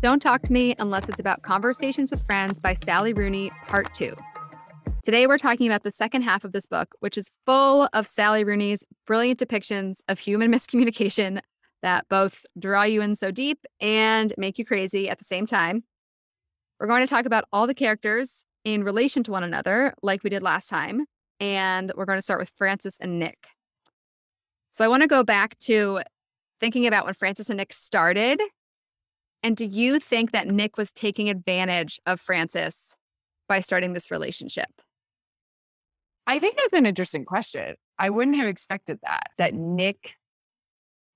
Don't Talk to Me Unless It's About Conversations with Friends by Sally Rooney, Part 2. Today, we're talking about the second half of this book, which is full of Sally Rooney's brilliant depictions of human miscommunication that both draw you in so deep and make you crazy at the same time. We're going to talk about all the characters in relation to one another, like we did last time. And we're going to start with Frances and Nick. So I want to go back to thinking about when Frances and Nick started and do you think that Nick was taking advantage of Frances by starting this relationship? I think that's an interesting question. I wouldn't have expected that, that Nick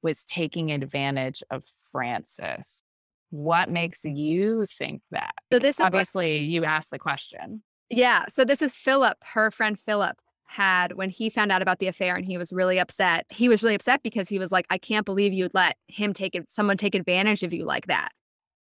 was taking advantage of Frances. What makes you think that? So this is obviously what, you asked the question. Yeah. So this is Philip, her friend Philip had when he found out about the affair and he was really upset. He was really upset because he was like, I can't believe you'd let him take it, someone take advantage of you like that.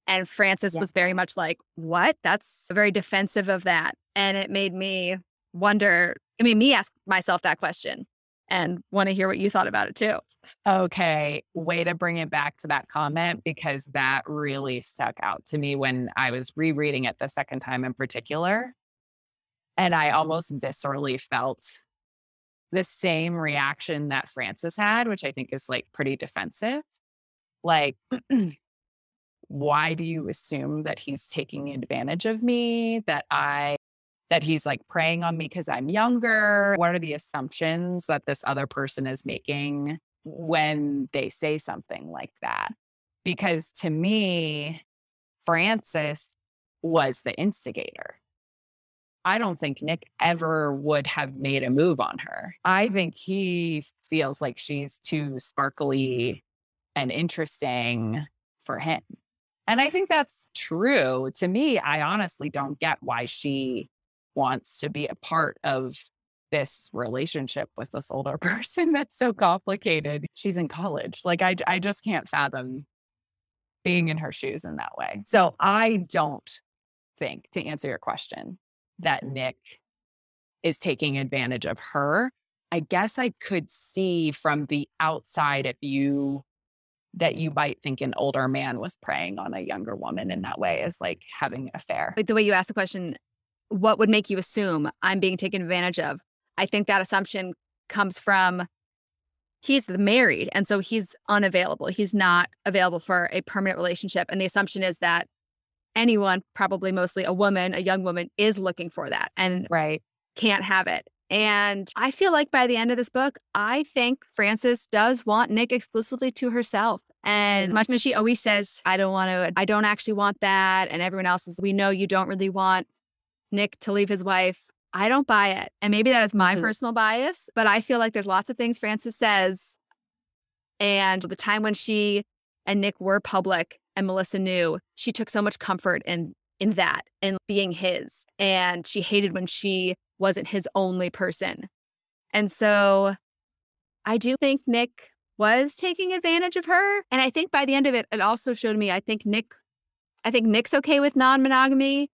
And Frances yeah. was very much like, What? That's very defensive of that. And it made me wonder, I mean, me ask myself that question and want to hear what you thought about it too. Okay. Way to bring it back to that comment because that really stuck out to me when I was rereading it the second time in particular. And I mm-hmm. almost viscerally felt the same reaction that Frances had, which I think is like pretty defensive. Like, why do you assume that he's taking advantage of me? That I, that he's like preying on me because I'm younger? What are the assumptions that this other person is making when they say something like that? Because to me, Frances was the instigator. I don't think Nick ever would have made a move on her. I think he feels like she's too sparkly and interesting for him. And I think that's true. To me, I honestly don't get why she wants to be a part of this relationship with this older person that's so complicated. She's in college. Like I I just can't fathom being in her shoes in that way. So I don't think to answer your question that Nick is taking advantage of her. I guess I could see from the outside if you that you might think an older man was preying on a younger woman in that way is like having an affair. Like the way you asked the question, what would make you assume I'm being taken advantage of? I think that assumption comes from he's married and so he's unavailable. He's not available for a permanent relationship. And the assumption is that anyone, probably mostly a woman, a young woman, is looking for that and right. can't have it. And I feel like by the end of this book, I think Frances does want Nick exclusively to herself. And much as she always says, I don't want to, I don't actually want that. And everyone else is, we know you don't really want Nick to leave his wife. I don't buy it. And maybe that is my mm-hmm. personal bias, but I feel like there's lots of things Frances says. And the time when she and Nick were public, and Melissa knew she took so much comfort in in that and being his and she hated when she wasn't his only person. And so I do think Nick was taking advantage of her and I think by the end of it it also showed me I think Nick I think Nick's okay with non-monogamy.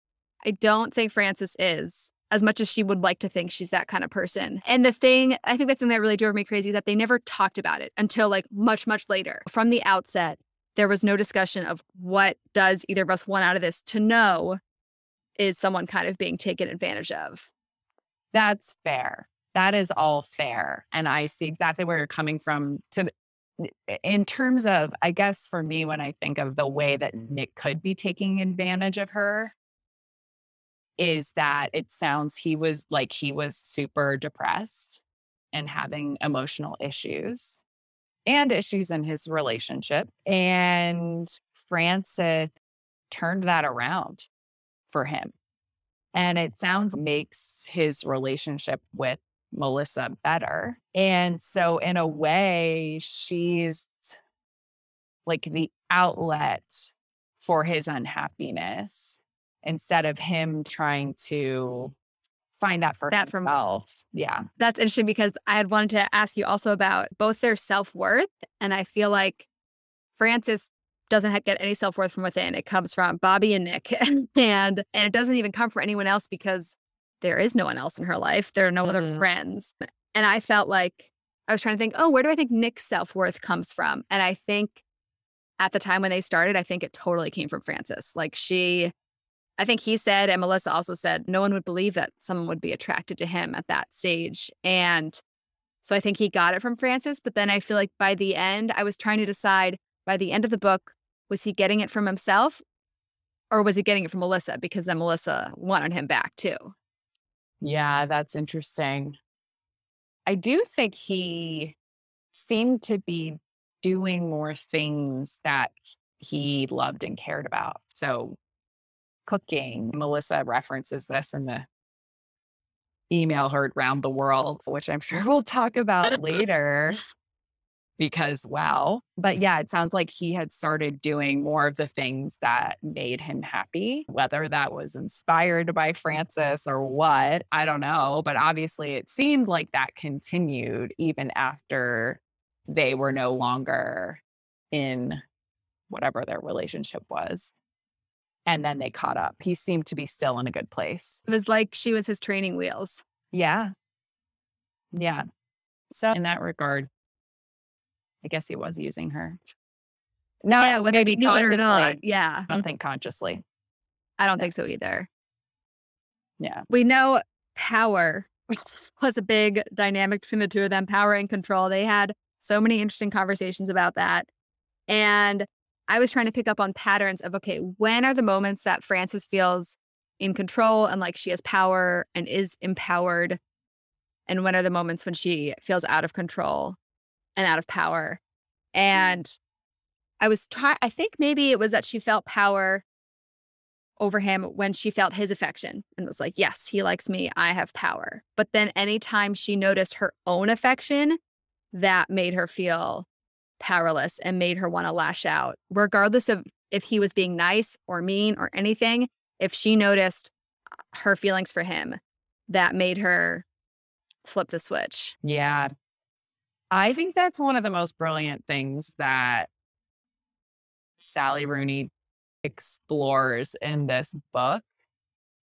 I don't think Frances is as much as she would like to think she's that kind of person. And the thing, I think the thing that really drove me crazy is that they never talked about it until like much, much later. From the outset, there was no discussion of what does either of us want out of this to know is someone kind of being taken advantage of. That's fair. That is all fair. And I see exactly where you're coming from to in terms of, I guess for me, when I think of the way that Nick could be taking advantage of her, is that it sounds he was like he was super depressed and having emotional issues and issues in his relationship. And Frances turned that around for him. And it sounds makes his relationship with Melissa better. And so, in a way, she's like the outlet for his unhappiness instead of him trying to find that for that himself. From, yeah. That's interesting because I had wanted to ask you also about both their self worth. And I feel like Frances doesn't get any self worth from within. It comes from Bobbi and Nick. and, and it doesn't even come from anyone else because there is no one else in her life. There are no mm-hmm. other friends. And I felt like I was trying to think, oh, where do I think Nick's self worth comes from? And I think at the time when they started, I think it totally came from Frances. Like she, I think he said, and Melissa also said, no one would believe that someone would be attracted to him at that stage. And so I think he got it from Frances. But then I feel like by the end, I was trying to decide by the end of the book, was he getting it from himself or was he getting it from Melissa? Because then Melissa wanted him back too. Yeah, that's interesting. I do think he seemed to be doing more things that he loved and cared about. So, cooking, Melissa references this in the email heard round the world, which I'm sure we'll talk about later because wow. But yeah, it sounds like he had started doing more of the things that made him happy, whether that was inspired by Frances or what, I don't know. But obviously, it seemed like that continued even after they were no longer in whatever their relationship was. And then they caught up. He seemed to be still in a good place. It was like she was his training wheels. Yeah. Yeah. So, in that regard, I guess he was using her. No, yeah, whether it or not. Yeah. I don't mm-hmm. think consciously. I don't think so either. Yeah. We know power was a big dynamic between the two of them, power and control. They had so many interesting conversations about that. And I was trying to pick up on patterns of okay, when are the moments that Frances feels in control and like she has power and is empowered? And when are the moments when she feels out of control and out of power. Mm. And I was trying, I think maybe it was that she felt power over him when she felt his affection and was like, yes, he likes me. I have power. But then anytime she noticed her own affection, that made her feel powerless and made her want to lash out, regardless of if he was being nice or mean or anything. If she noticed her feelings for him, that made her flip the switch. Yeah. I think that's one of the most brilliant things that Sally Rooney explores in this book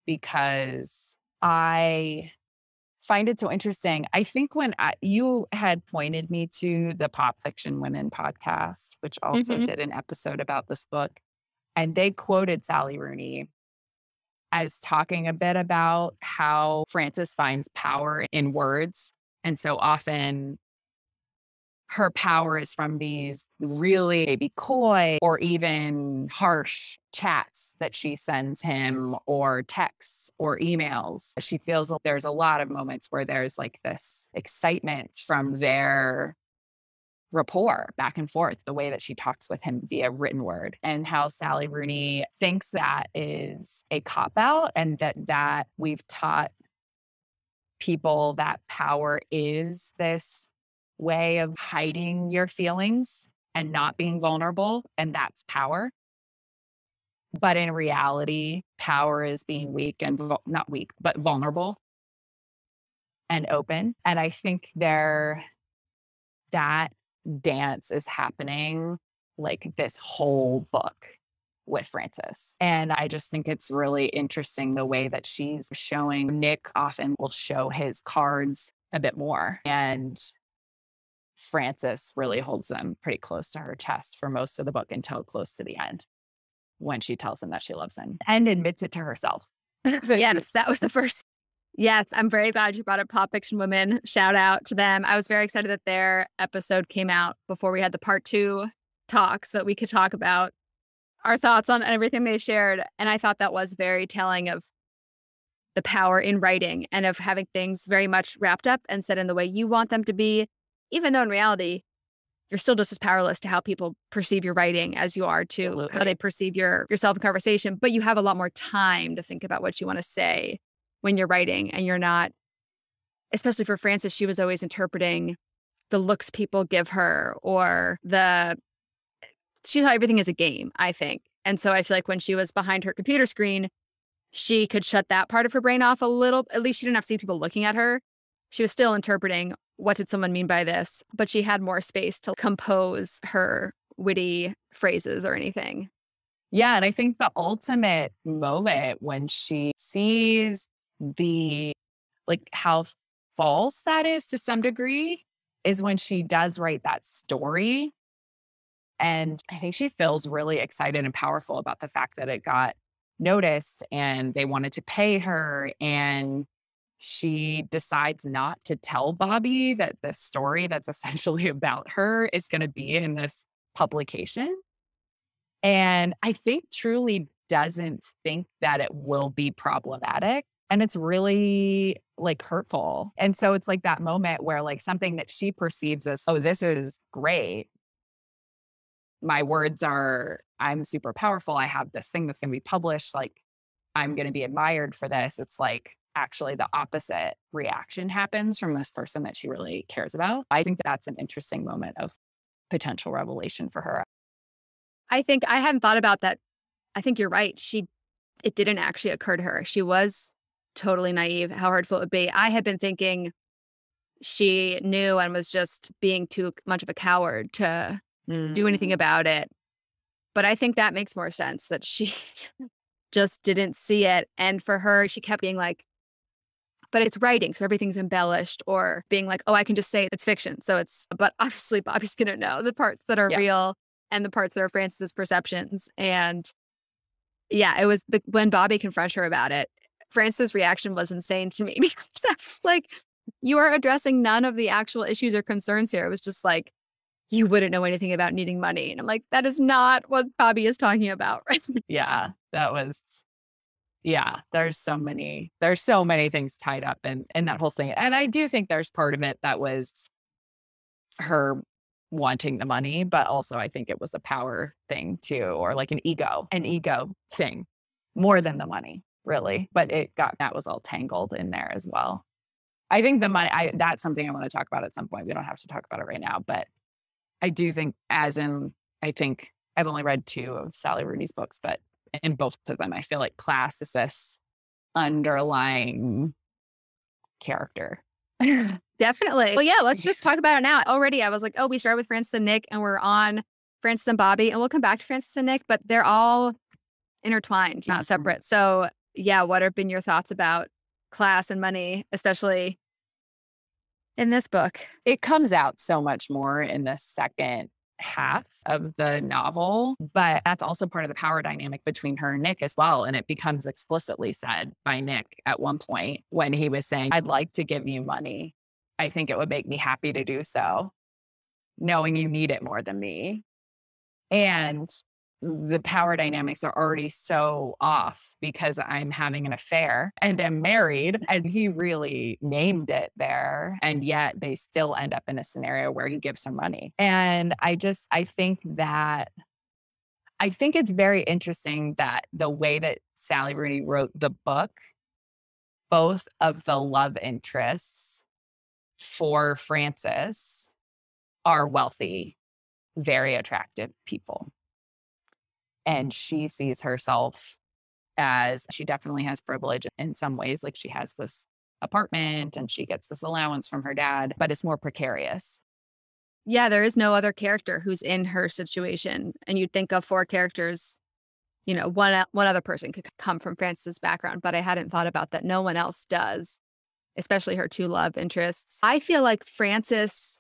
because I find it so interesting. I think when I, you had pointed me to the Pop Fiction Women podcast, which also mm-hmm. did an episode about this book, and they quoted Sally Rooney as talking a bit about how Frances finds power in words. And so often her power is from these really maybe coy or even harsh chats that she sends him or texts or emails. She feels there's a lot of moments where there's like this excitement from their rapport back and forth, the way that she talks with him via written word, and how Sally Rooney thinks that is a cop out and that that we've taught people that power is this way of hiding your feelings and not being vulnerable, and that's power. But in reality, power is being weak and not weak, but vulnerable and open. And I think there, that dance is happening like this whole book with Frances. And I just think it's really interesting the way that she's showing Nick often will show his cards a bit more. And Frances really mm-hmm. holds them pretty close to her chest for most of the book until close to the end when she tells him that she loves him and admits it to herself. yes, that was the first. Yes, I'm very glad you brought up Pop Fiction Women. Shout out to them. I was very excited that their episode came out before we had the part two talks that we could talk about our thoughts on everything they shared. And I thought that was very telling of the power in writing and of having things very much wrapped up and said in the way you want them to be even though in reality, you're still just as powerless to how people perceive your writing as you are to Absolutely. how they perceive your yourself in conversation. But you have a lot more time to think about what you want to say when you're writing, and you're not. Especially for Frances, she was always interpreting the looks people give her or the. She thought everything is a game. I think, and so I feel like when she was behind her computer screen, she could shut that part of her brain off a little. At least she didn't have to see people looking at her. She was still interpreting what did someone mean by this? But she had more space to compose her witty phrases or anything. Yeah. And I think the ultimate moment when she sees the, like, how false that is to some degree is when she does write that story And I think she feels really excited and powerful about the fact that it got noticed and they wanted to pay her. And she decides not to tell Bobbi that the story that's essentially about her is going to be in this publication. And I think truly doesn't think that it will be problematic. And it's really like hurtful. And so it's like that moment where, like, something that she perceives as, oh, this is great. My words are, I'm super powerful. I have this thing that's going to be published. Like, I'm going to be admired for this. It's like, actually the opposite reaction happens from this person that she really cares about. I think that's an interesting moment of potential revelation for her. I think I hadn't thought about that. I think you're right. She, it didn't actually occur to her. She was totally naive how hurtful it would be. I had been thinking she knew and was just being too much of a coward to mm. do anything mm. about it. But I think that makes more sense that she just didn't see it. And for her, she kept being like, but it's writing. So everything's embellished or being like, oh, I can just say it's fiction. So it's, but obviously Bobbi's going to know the parts that are yeah. real and the parts that are Frances's perceptions. And yeah, it was the, when Bobbi confronts her about it, Frances' reaction was insane to me because like, you are addressing none of the actual issues or concerns here. It was just like, you wouldn't know anything about needing money. And I'm like, that is not what Bobbi is talking about, right? Yeah, that was yeah, there's so many, there's so many things tied up in in that whole thing. And I do think there's part of it that was her wanting the money, but also I think it was a power thing too, or like an ego, an ego thing more than the money, really. But it got that was all tangled in there as well. I think the money, I, that's something I want to talk about at some point. We don't have to talk about it right now, but I do think, as in, I think I've only read two of Sally Rooney's books, but in both of them. I feel like class is this underlying character. Definitely. Well, yeah, let's just talk about it now. Already, I was like, oh, we start with Frances and Nick, and we're on Frances and Bobbi, and we'll come back to Frances and Nick, but they're all intertwined, not mm-hmm. separate. So, yeah, what have been your thoughts about class and money, especially in this book? It comes out so much more in the second half of the novel, but that's also part of the power dynamic between her and Nick as well. And it becomes explicitly said by Nick at one point when he was saying, I'd like to give you money. I think it would make me happy to do so, knowing you need it more than me. And the power dynamics are already so off because I'm having an affair and am married. And he really named it there. And yet they still end up in a scenario where he gives some money. And I just, I think that, I think it's very interesting that the way that Sally Rooney wrote the book, both of the love interests for Frances are wealthy, very attractive people and she sees herself as she definitely has privilege in some ways. Like she has this apartment and she gets this allowance from her dad, but it's more precarious. Yeah, there is no other character who's in her situation. And you'd think of four characters, you know, one one other person could come from Frances's background, but I hadn't thought about that. No one else does, especially her two love interests. I feel like Frances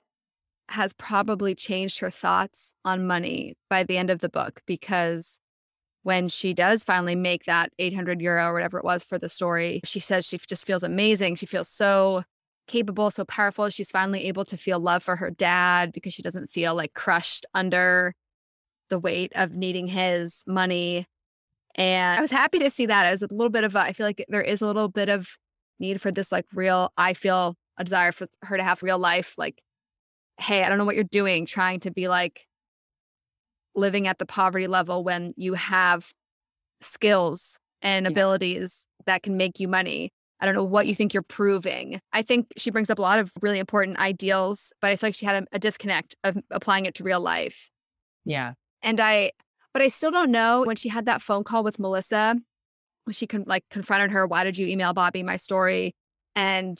has probably changed her thoughts on money by the end of the book because when she does finally make that 800 euro or whatever it was for the story, she says she just feels amazing. She feels so capable, so powerful. She's finally able to feel love for her dad because she doesn't feel like crushed under the weight of needing his money. And I was happy to see that. It was a little bit of, a, I feel like there is a little bit of need for this like real, I feel a desire for her to have real life, like hey, I don't know what you're doing, trying to be like living at the poverty level when you have skills and yeah. abilities that can make you money. I don't know what you think you're proving. I think she brings up a lot of really important ideals, but I feel like she had a, a disconnect of applying it to real life. Yeah. And I, but I still don't know when she had that phone call with Melissa, when she con- like confronted her, why did you email Bobbi my story? And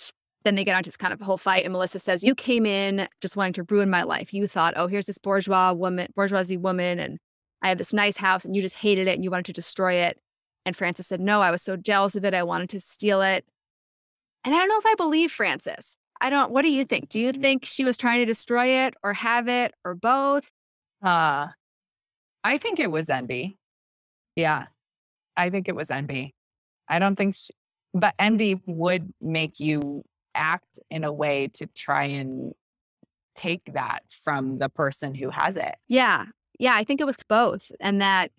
then they get onto this kind of whole fight. And Melissa says, You came in just wanting to ruin my life. You thought, oh, here's this bourgeois woman, bourgeoisie woman, and I have this nice house, and you just hated it and you wanted to destroy it. And Frances said, No, I was so jealous of it. I wanted to steal it. And I don't know if I believe Frances. I don't, what do you think? Do you mm. think she was trying to destroy it or have it or both? Uh, I think it was envy. Yeah. I think it was envy. I don't think, she, but envy would make you act in a way to try and take that from the person who has it. Yeah. Yeah. I think it was both. And that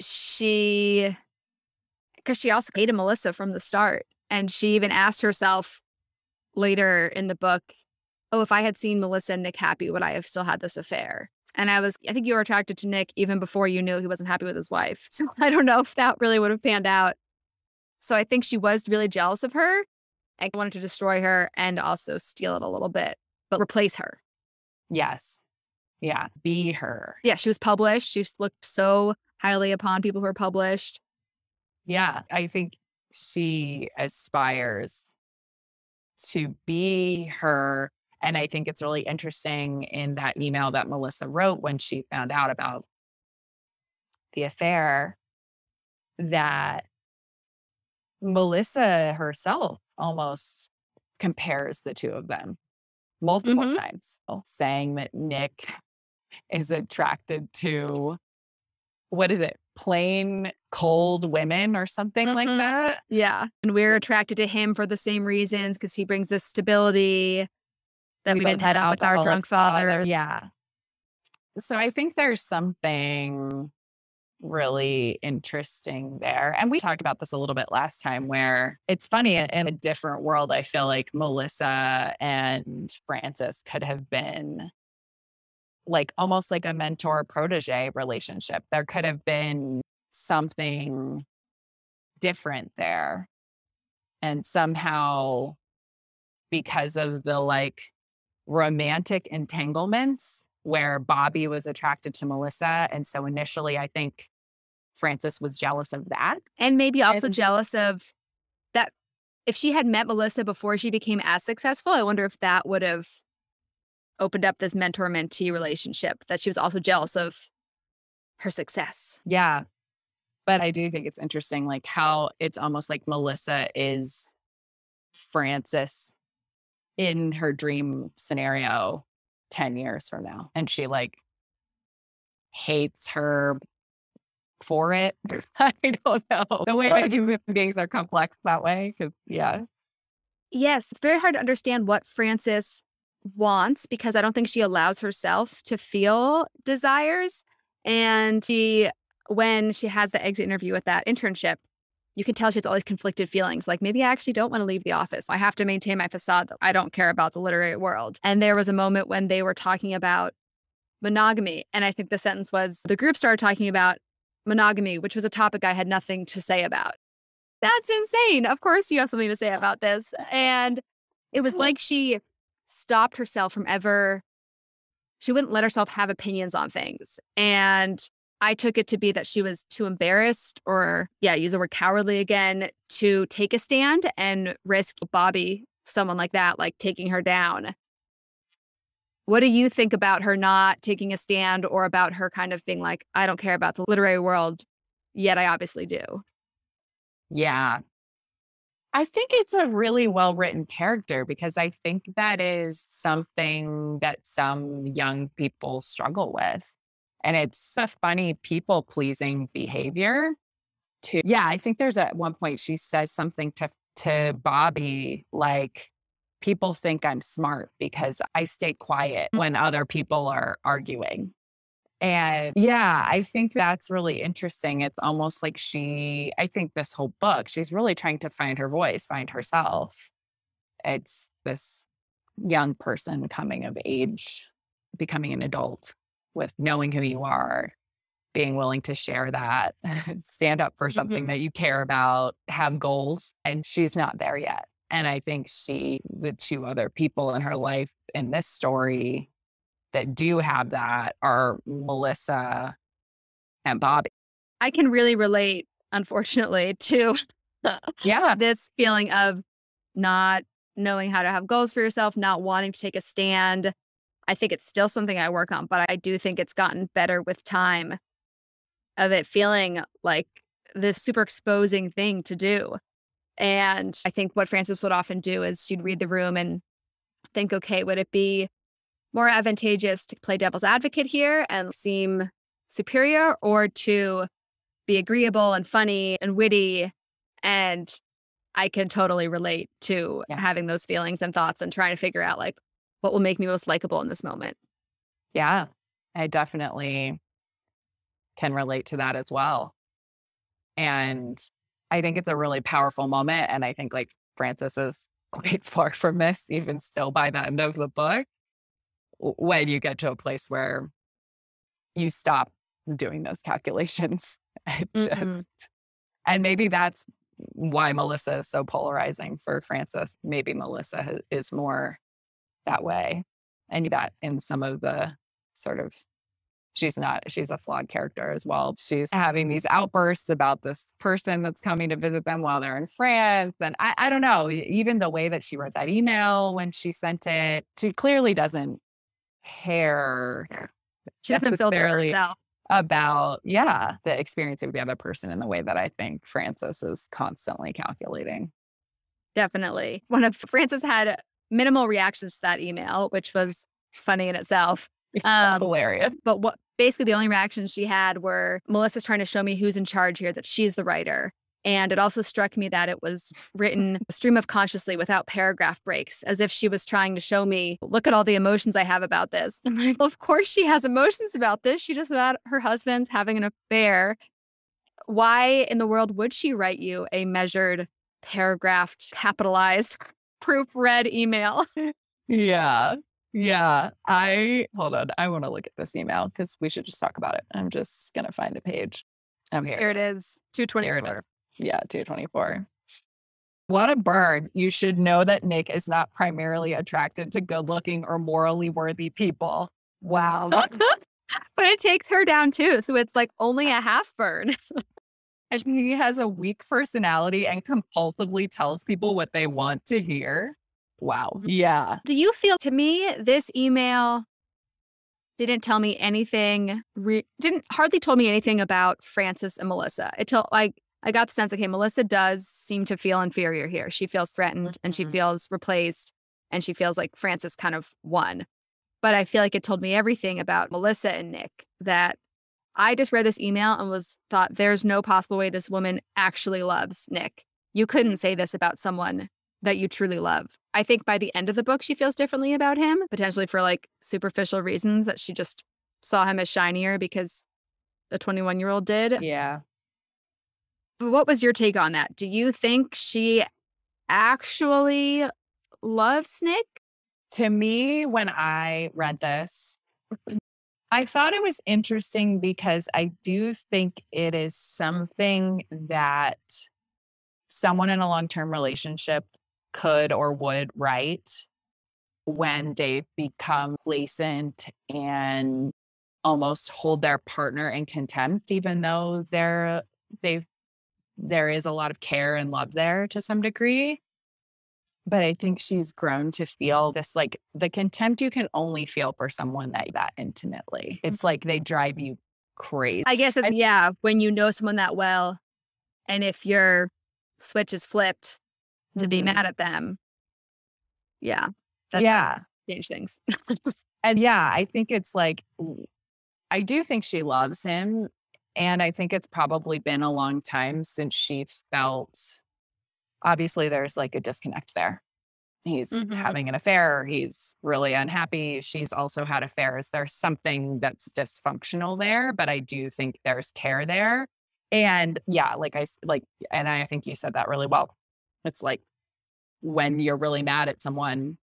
she, because she also hated Melissa from the start. And she even asked herself later in the book, oh, if I had seen Melissa and Nick happy, would I have still had this affair? And I was, I think you were attracted to Nick even before you knew he wasn't happy with his wife. So I don't know if that really would have panned out. So I think she was really jealous of her and wanted to destroy her and also steal it a little bit, but replace her. Yes. Yeah. Be her. Yeah. She was published. She looked so highly upon people who are published. Yeah. I think she aspires to be her. And I think it's really interesting in that email that Melissa wrote when she found out about the affair that Melissa herself almost compares the two of them multiple mm-hmm. times, saying that Nick is attracted to what is it? Plain cold women or something mm-hmm. like that. Yeah. And we're attracted to him for the same reasons because he brings this stability that we, we didn't have with our drunk father. father. Yeah. So I think there's something really interesting there. And we talked about this a little bit last time where it's funny in a different world, I feel like Melissa and Frances could have been like almost like a mentor protege relationship. There could have been something different there. And somehow, because of the like romantic entanglements, where Bobbi was attracted to Melissa. And so initially, I think Frances was jealous of that. And maybe also and- jealous of that. If she had met Melissa before she became as successful, I wonder if that would have opened up this mentor mentee relationship that she was also jealous of her success. Yeah. But I do think it's interesting, like how it's almost like Melissa is Frances in her dream scenario 10 years from now and she like hates her for it. I don't know. The way that human beings are complex that way. Cause yeah. Yes. It's very hard to understand what Frances wants because I don't think she allows herself to feel desires. And she, when she has the exit interview with that internship, you can tell she has all these conflicted feelings. Like, maybe I actually don't want to leave the office. I have to maintain my facade. I don't care about the literary world. And there was a moment when they were talking about monogamy. And I think the sentence was the group started talking about monogamy, which was a topic I had nothing to say about. That's insane. Of course, you have something to say about this. And it was like she stopped herself from ever, she wouldn't let herself have opinions on things. And I took it to be that she was too embarrassed or, yeah, use the word cowardly again to take a stand and risk Bobbi, someone like that, like taking her down. What do you think about her not taking a stand or about her kind of being like, I don't care about the literary world, yet I obviously do? Yeah. I think it's a really well written character because I think that is something that some young people struggle with. And it's a funny people pleasing behavior to Yeah, I think there's at one point she says something to to Bobbi like people think I'm smart because I stay quiet mm. when other people are arguing. And yeah, I think that's really interesting. It's almost like she, I think this whole book, she's really trying to find her voice, find herself. It's this young person coming of age, becoming an adult with knowing who you are, being willing to share that, stand up for something mm-hmm. that you care about, have goals. And she's not there yet. And I think she, the two other people in her life in this story that do have that are Melissa and Bobbi. I can really relate, unfortunately, to yeah this feeling of not knowing how to have goals for yourself, not wanting to take a stand, I think it's still something I work on, but I do think it's gotten better with time of it feeling like this super exposing thing to do. And I think what Frances would often do is she'd read the room and think, okay, would it be more advantageous to play devil's advocate here and seem superior or to be agreeable and funny and witty. And I can totally relate to Yeah. having those feelings and thoughts and trying to figure out like what will make me most likable in this moment. Yeah, I definitely can relate to that as well. And I think it's a really powerful moment. And I think like Frances is quite far from this, even still by the end of the book, when you get to a place where you stop doing those calculations. and just- and maybe that's why Melissa is so polarizing for Frances. Maybe Melissa is more that way. And that in some of the sort of she's not she's a flawed character as well she's having these outbursts about this person that's coming to visit them while they're in france and i, I don't know even the way that she wrote that email when she sent it she clearly doesn't care She doesn't Necessarily. herself. about yeah the experience of the other person in the way that i think frances is constantly calculating Definitely. One of Frances had minimal reactions to that email, which was funny in itself. Um, hilarious but what basically the only reactions she had were Melissa's trying to show me who's in charge here, that she's the writer. And it also struck me that it was written stream of consciously without paragraph breaks, as if she was trying to show me, look at all the emotions I have about this. I'm like, of course she has emotions about this. She just about her husband's having an affair. Why in the world would she write you a measured, paragraphed, capitalized, proofread email? yeah yeah i hold on i want to look at this email because we should just talk about it i'm just gonna find a page i'm here Here it is, Here it 224. is. Yeah, 224. What a burn. You should know that Nick is not primarily attracted to good looking or morally worthy people. Wow. but it takes her down too. So it's like only a half burn. and he has a weak personality and compulsively tells people what they want to hear. Wow. Yeah. Do you feel to me this email didn't tell me anything re- didn't hardly told me anything about Frances and Melissa. It told like I got the sense okay Melissa does seem to feel inferior here. She feels threatened and she Mhm. feels replaced and she feels like Frances kind of won. But I feel like it told me everything about Melissa and Nick that I just read this email and was thought there's no possible way this woman actually loves Nick. You couldn't say this about someone that you truly love. I think by the end of the book, she feels differently about him, potentially for like superficial reasons that she just saw him as shinier because the 21 year old did. Yeah. But what was your take on that? Do you think she actually loves Nick? To me, when I read this, I thought it was interesting because I do think it is something that someone in a long term relationship could or would write when they become complacent and almost hold their partner in contempt, even though they've there is a lot of care and love there to some degree. But I think she's grown to feel this like the contempt you can only feel for someone that that intimately. It's like they drive you crazy. I guess it's, I- yeah, when you know someone that well, and if your switch is flipped to be Mhm. mad at them, yeah, that Yeah. change things. And yeah, I think it's like, I do think she loves him. And I think it's probably been a long time since she felt, obviously, there's like a disconnect there. He's Mhm. having an affair. He's really unhappy. She's also had affairs. There's something that's dysfunctional there, but I do think there's care there. And yeah, like I like, and I think you said that really well. It's like when you're really mad at someone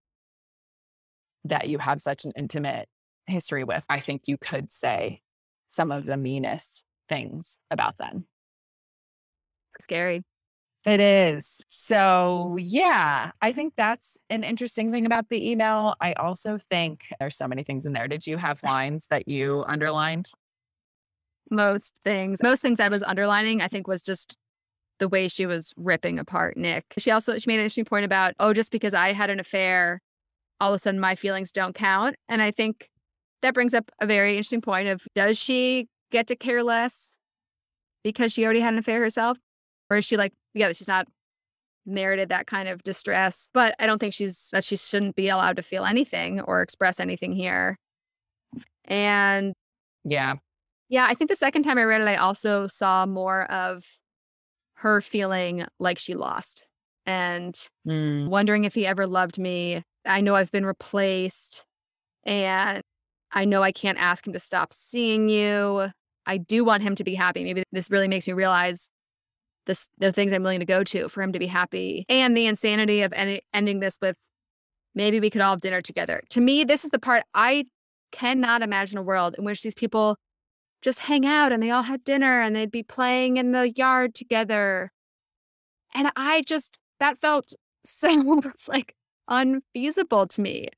that you have such an intimate history with, I think you could say some of the meanest things about them. Scary. It is. So, yeah, I think that's an interesting thing about the email. I also think there's so many things in there. Did you have lines that you underlined? most things most things i was underlining i think was just the way she was ripping apart nick she also she made an interesting point about oh just because i had an affair all of a sudden my feelings don't count and i think that brings up a very interesting point of does she get to care less because she already had an affair herself or is she like yeah she's not merited that kind of distress but i don't think she's that she shouldn't be allowed to feel anything or express anything here and Yeah. Yeah, I think the second time I read it, I also saw more of her feeling like she lost and Mm. wondering if he ever loved me. I know I've been replaced and I know I can't ask him to stop seeing you. I do want him to be happy. Maybe this really makes me realize this, the things I'm willing to go to for him to be happy and the insanity of end, ending this with maybe we could all have dinner together. To me, this is the part I cannot imagine a world in which these people just hang out and they all had dinner and they'd be playing in the yard together. And I just, that felt so like unfeasible to me.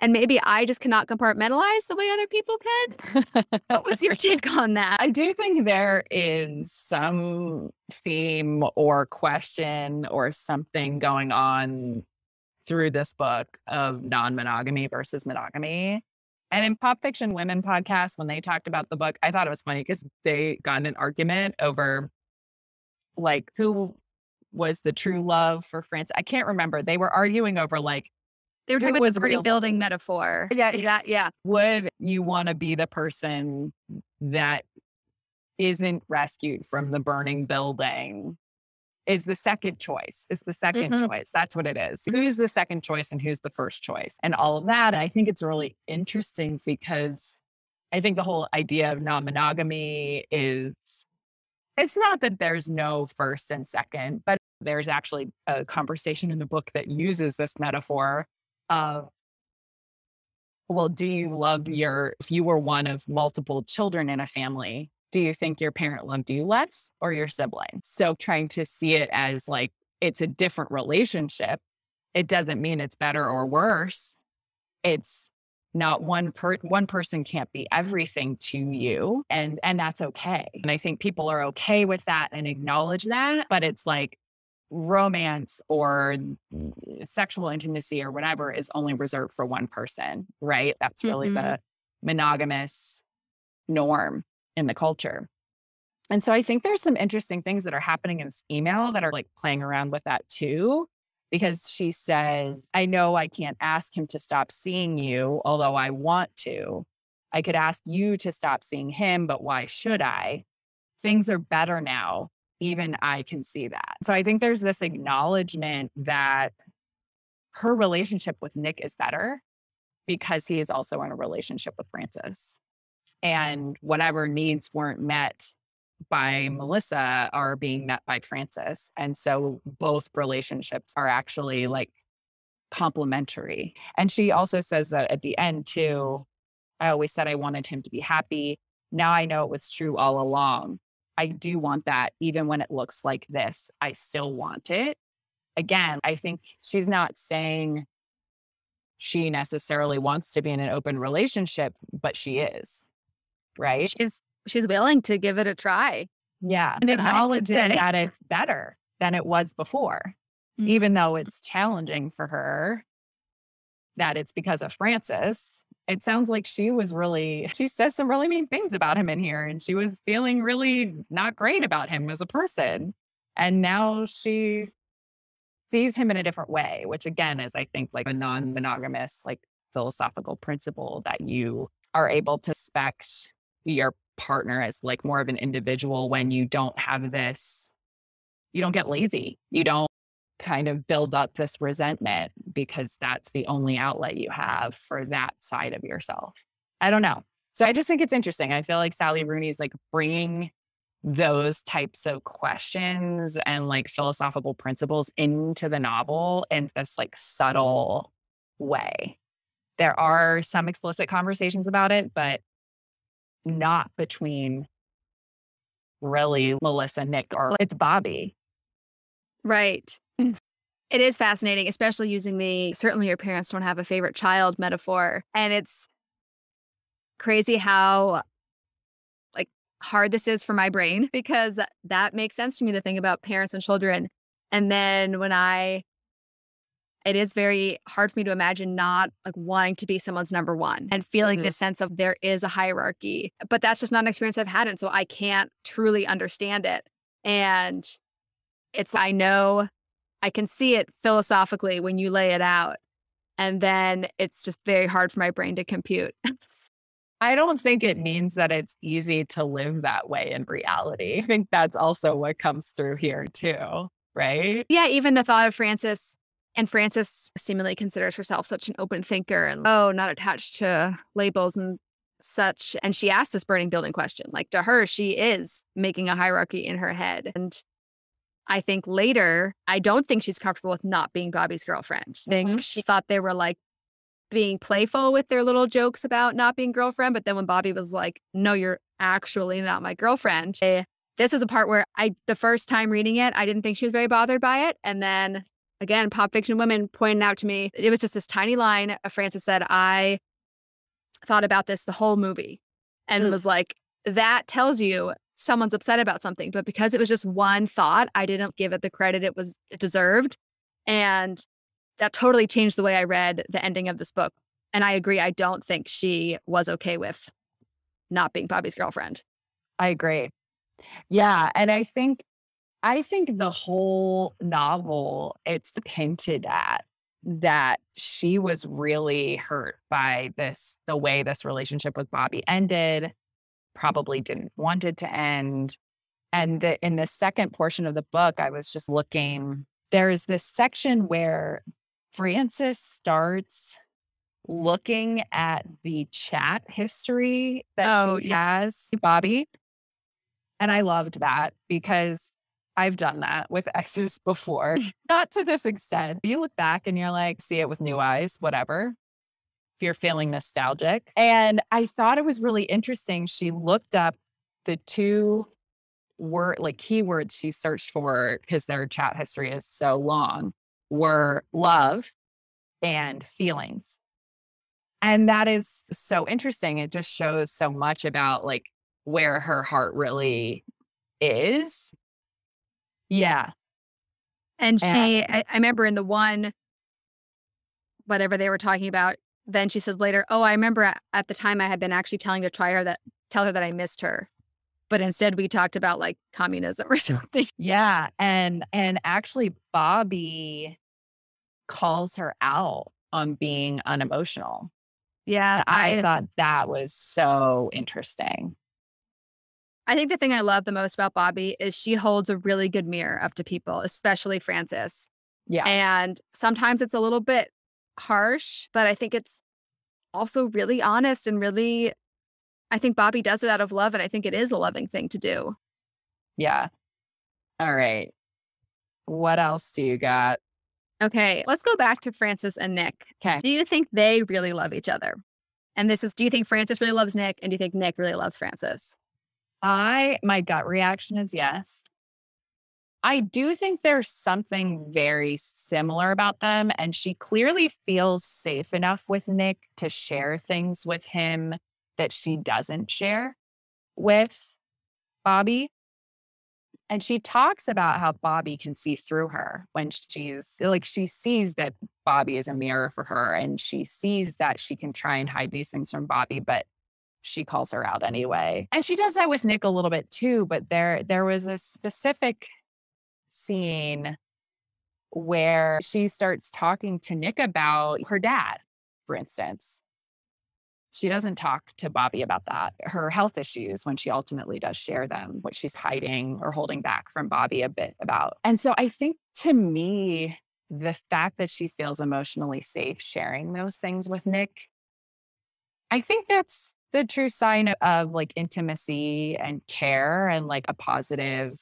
And maybe I just cannot compartmentalize the way other people can. What was your take on that? I do think there is some theme or question or something going on through this book of non monogamy versus monogamy. And in Pop Fiction Women podcast, when they talked about the book, I thought it was funny because they got in an argument over like who was the true love for France. I can't remember. They were arguing over like, They were talking was about the real? building metaphor. yeah, Yeah, yeah. would you want to be the person that isn't rescued from the burning building is the second choice is the 2nd Mhm. choice that's what it is who's the second choice and who's the first choice and all of that i think it's really interesting because i think the whole idea of non-monogamy is it's not that there's no first and second but there's actually a conversation in the book that uses this metaphor of well, do you love your, if you were one of multiple children in a family, do you think your parent loved you less or your sibling? So trying to see it as like it's a different relationship, it doesn't mean it's better or worse. It's not one per one person can't be everything to you and and that's okay. And I think people are okay with that and acknowledge that, but it's like romance or sexual intimacy or whatever is only reserved for one person, right? That's really Mhm. the monogamous norm in the culture. And so I think there's some interesting things that are happening in this email that are like playing around with that too. Because she says, I know I can't ask him to stop seeing you, although I want to. I could ask you to stop seeing him, but why should I? Things are better now. Even I can see that. So I think there's this acknowledgement that her relationship with Nick is better because he is also in a relationship with Frances. And whatever needs weren't met by Melissa are being met by Frances. And so both relationships are actually like complementary. And she also says that at the end, too, I always said I wanted him to be happy. Now I know it was true all along. I do want that, even when it looks like this, I still want it. Again, I think she's not saying she necessarily wants to be in an open relationship, but she is. Right. She's she's willing to give it a try. Yeah. And acknowledging that it's better than it was before, Mm. even though it's challenging for her that it's because of Frances. It sounds like she was really, she says some really mean things about him in here, and she was feeling really not great about him as a person. And now she sees him in a different way, which again is, I think, like a non monogamous, like philosophical principle that you are able to respect your partner as like more of an individual when you don't have this, you don't get lazy. You don't kind of build up this resentment because that's the only outlet you have for that side of yourself. I don't know. So I just think it's interesting. I feel like Sally Rooney is like bringing those types of questions and like philosophical principles into the novel in this like subtle way. There are some explicit conversations about it, but not between really Melissa, Nick, or it's Bobbi. Right. It is fascinating, especially using the certainly your parents don't have a favorite child metaphor. And it's crazy how like hard this is for my brain because that makes sense to me the thing about parents and children. And then when I it is very hard for me to imagine not like wanting to be someone's number one and feeling Mhm. this sense of there is a hierarchy. But that's just not an experience I've had. And so I can't truly understand it. And it's, I know I can see it philosophically when you lay it out. And then it's just very hard for my brain to compute. I don't think it means that it's easy to live that way in reality. I think that's also what comes through here too, right? Yeah, even the thought of Frances and Frances seemingly considers herself such an open thinker and oh, not attached to labels and such. And she asked this burning building question. Like to her, she is making a hierarchy in her head. And I think later, I don't think she's comfortable with not being Bobbi's girlfriend. I think mm-hmm. she thought they were like being playful with their little jokes about not being girlfriend. But then when Bobbi was like, no, you're actually not my girlfriend. Eh, this was a part where I, the first time reading it, I didn't think she was very bothered by it. And then again, pop fiction women pointed out to me, it was just this tiny line. Frances said, I thought about this the whole movie and mm. was like, that tells you someone's upset about something. But because it was just one thought, I didn't give it the credit it was it deserved. And that totally changed the way I read the ending of this book. And I agree. I don't think she was okay with not being Bobbi's girlfriend. I agree. Yeah. And I think I think the whole novel, it's hinted at that she was really hurt by this, the way this relationship with Bobbi ended, probably didn't want it to end. And the, in the second portion of the book, I was just looking, there's this section where Frances starts looking at the chat history that oh, he has, Bobbi. And I loved that because I've done that with exes before, not to this extent. You look back and you're like, see it with new eyes, whatever. You're feeling nostalgic. And I thought it was really interesting. She looked up the two word like keywords she searched for because their chat history is so long were love and feelings. And that is so interesting. It just shows so much about like where her heart really is yeah. And she, I, I remember in the one, whatever they were talking about, then she says later, "Oh, I remember at, at, the time I had been actually telling to try her that tell her that I missed her, but instead we talked about like communism or something." Yeah, and and actually Bobbi calls her out on being unemotional. Yeah, I, I thought that was so interesting. I think the thing I love the most about Bobbi is she holds a really good mirror up to people, especially Frances. Yeah. And sometimes it's a little bit harsh, but I think it's also really honest and really, I think Bobbi does it out of love. And I think it is a loving thing to do. Yeah. All right. What else do you got? Okay. Let's go back to Frances and Nick. Okay. Do you think they really love each other? And this is do you think Frances really loves Nick? And do you think Nick really loves Frances? I, my gut reaction is yes. I do think there's something very similar about them. And she clearly feels safe enough with Nick to share things with him that she doesn't share with Bobbi. And she talks about how Bobbi can see through her when she's like, she sees that Bobbi is a mirror for her and she sees that she can try and hide these things from Bobbi, but she calls her out anyway. And she does that with Nick a little bit too, but there there was a specific scene where she starts talking to Nick about her dad, for instance. She doesn't talk to Bobbi about that, her health issues when she ultimately does share them, what she's hiding or holding back from Bobbi a bit about. And so I think to me, the fact that she feels emotionally safe sharing those things with Nick, I think that's the true sign of like intimacy and care and like a positive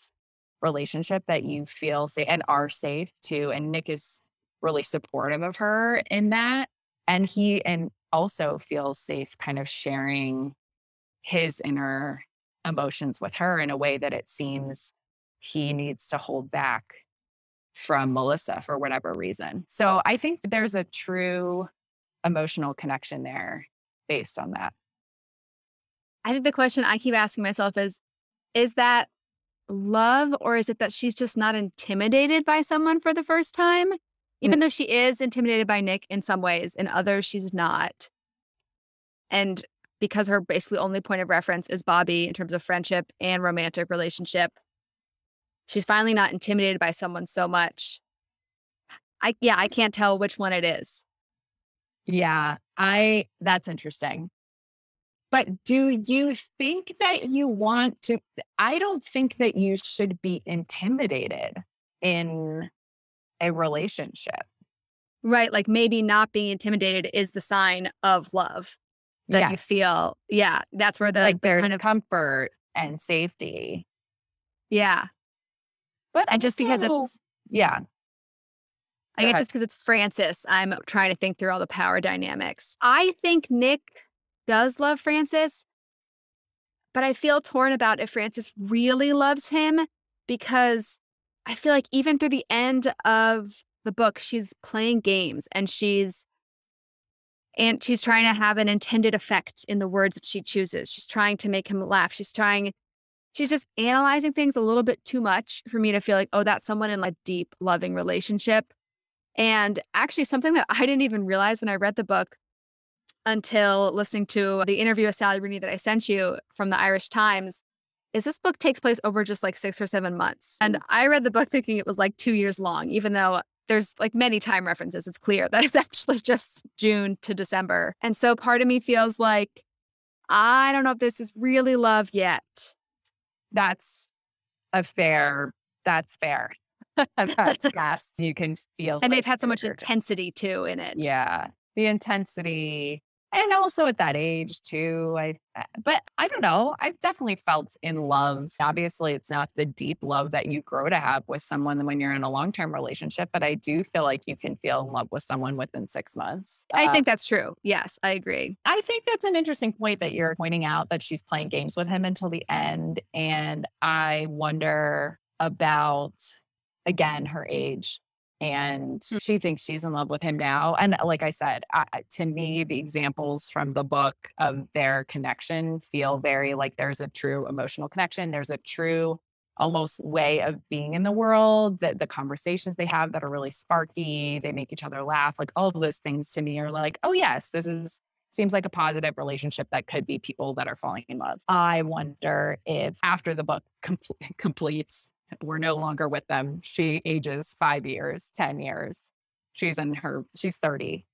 relationship that you feel safe and are safe too. And Nick is really supportive of her in that. And he and also feels safe kind of sharing his inner emotions with her in a way that it mm. seems he needs to hold back from Melissa for whatever reason. So I think there's a true emotional connection there based on that. I think the question I keep asking myself is is that love or is it that she's just not intimidated by someone for the first time? Even mm. though she is intimidated by Nick in some ways, in others, she's not. And because her basically only point of reference is Bobbi in terms of friendship and romantic relationship, she's finally not intimidated by someone so much. I, yeah, I can't tell which one it is. Yeah, I, that's interesting But do you think that you want to? I don't think that you should be intimidated in a relationship. Right. Like maybe not being intimidated is the sign of love that you feel. Yeah. That's where the, Like there's kind of, comfort and safety. yeah. But And just because also- it's, yeah, I guess just because it's Frances, I'm trying to think through all the power dynamics. I think Nick does love Frances, but I feel torn about if Frances really loves him because I feel like even through the end of the book, she's playing games and she's and she's trying to have an intended effect in the words that she chooses. She's trying to make him laugh. She's trying she's just analyzing things a little bit too much for me to feel like, oh, that's someone in a deep, loving relationship. And actually, something that I didn't even realize when I read the book until listening to the interview with Sally Rooney that I sent you from the Irish Times is this book takes place over just like six or seven months. And mm. I read the book thinking it was like two years long, even though there's like many time references. It's clear that it's actually just June to December. And so part of me feels like, I don't know if this is really love yet. that's a fair. That's fair. that's yes. You can feel, And like they've had so much intensity too in it. Yeah, the intensity, and also at that age too. I, uh, but I don't know. I've definitely felt in love. Obviously, it's not the deep love that you grow to have with someone when you're in a long term relationship, but I do feel like you can feel in love with someone within six months. I Uh, think that's true. Yes, I agree. I think that's an interesting point that you're pointing out that she's playing games with him until the end. And I wonder about, again, her age. And Hmm. she thinks she's in love with him now. And like I said, I, to me, the examples from the book of their connection feel very like there's a true emotional connection. There's a true almost way of being in the world that the conversations they have that are really sparky they make each other laugh like all of those things to me are like oh yes this is seems like a positive relationship that could be people that are falling in love. I wonder if after the book compl- completes, we're no longer with them. She ages five years, 10 years. She's in her, she's 30.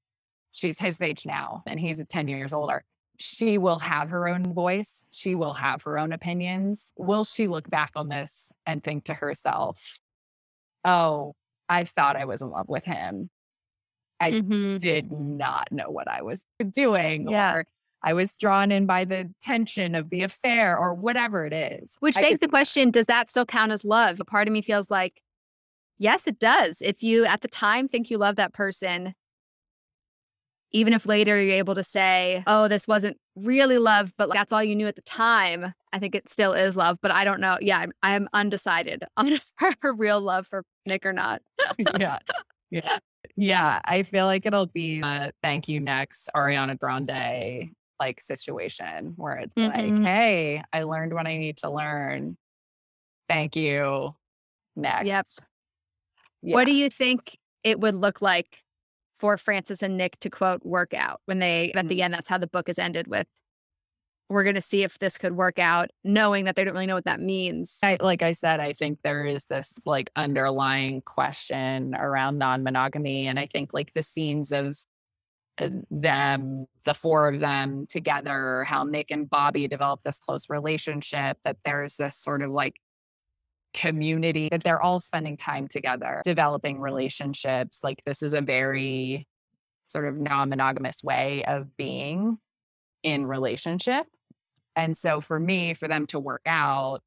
She's his age now, and he's 10 years older. She will have her own voice. She will have her own opinions. Will she look back on this and think to herself, oh, I thought I was in love with him. I Mhm. did not know what I was doing Yeah. or I was drawn in by the tension of the affair or whatever it is. Which I begs could the question Does that still count as love? A part of me feels like, yes, it does. If you at the time think you love that person, even if later you're able to say, oh, this wasn't really love, but that's all you knew at the time, I think it still is love. But I don't know. Yeah, I'm, I'm undecided on her real love for Nick or not. yeah. Yeah. Yeah. I feel like it'll be a thank you next Ariana Grande like situation where it's Mhm. like, hey, I learned what I need to learn. Thank you. Next. Yep. Yeah. What do you think it would look like for Frances and Nick to quote work out when they at Mm. the end? That's how the book is ended with. We're going to see if this could work out, knowing that they don't really know what that means. I, like I said, I think there is this like underlying question around non monogamy. And I think like the scenes of them, the four of them together, how Nick and Bobbi develop this close relationship, that there's this sort of like community that they're all spending time together, developing relationships. Like this is a very sort of non monogamous way of being in relationship. And so for me, for them to work out,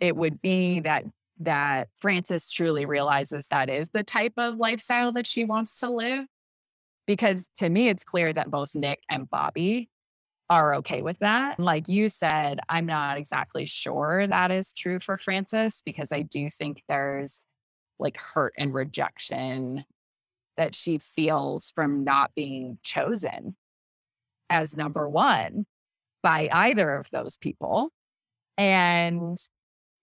it would be that that Frances truly realizes that is the type of lifestyle that she wants to live. Because to me, it's clear that both Nick and Bobbi are okay with that. Like you said, I'm not exactly sure that is true for Frances because I do think there's like hurt and rejection that she feels from not being chosen as number one by either of those people. And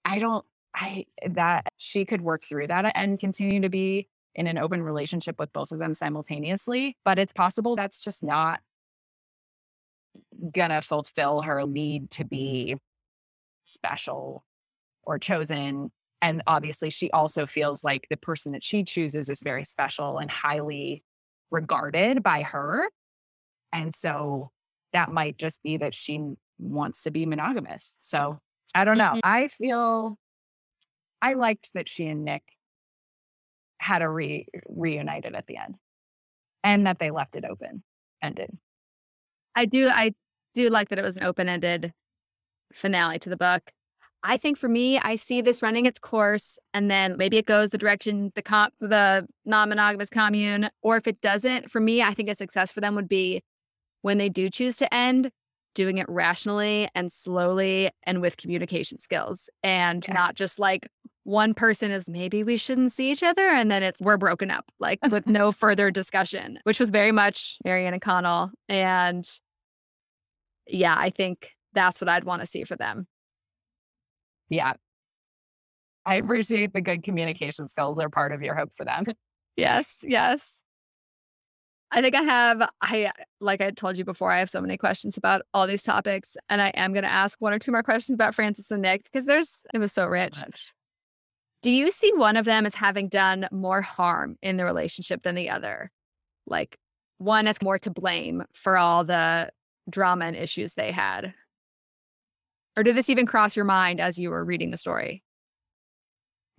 I don't, I, that she could work through that and continue to be in an open relationship with both of them simultaneously. But it's possible that's just not gonna fulfill her need to be special or chosen. And obviously, she also feels like the person that she chooses is very special and highly regarded by her. And so that might just be that she wants to be monogamous. So I don't know. Mhm. I feel I liked that she and Nick had a re reunited at the end and that they left it open ended. I do I do like that it was an open-ended finale to the book. I think for me, I see this running its course and then maybe it goes the direction the com- the non-monogamous commune or if it doesn't, for me, I think a success for them would be when they do choose to end doing it rationally and slowly and with communication skills and Yeah. not just like one person is maybe we shouldn't see each other and then it's we're broken up like with no further discussion which was very much marianne and connell and yeah i think that's what i'd want to see for them Yeah. I appreciate the good communication skills are part of your hope for them. yes yes i think i have i like i told you before i have so many questions about all these topics and i am going to ask one or two more questions about frances and nick because there's it was so rich Do you see one of them as having done more harm in the relationship than the other? Like one is more to blame for all the drama and issues they had? Or did this even cross your mind as you were reading the story?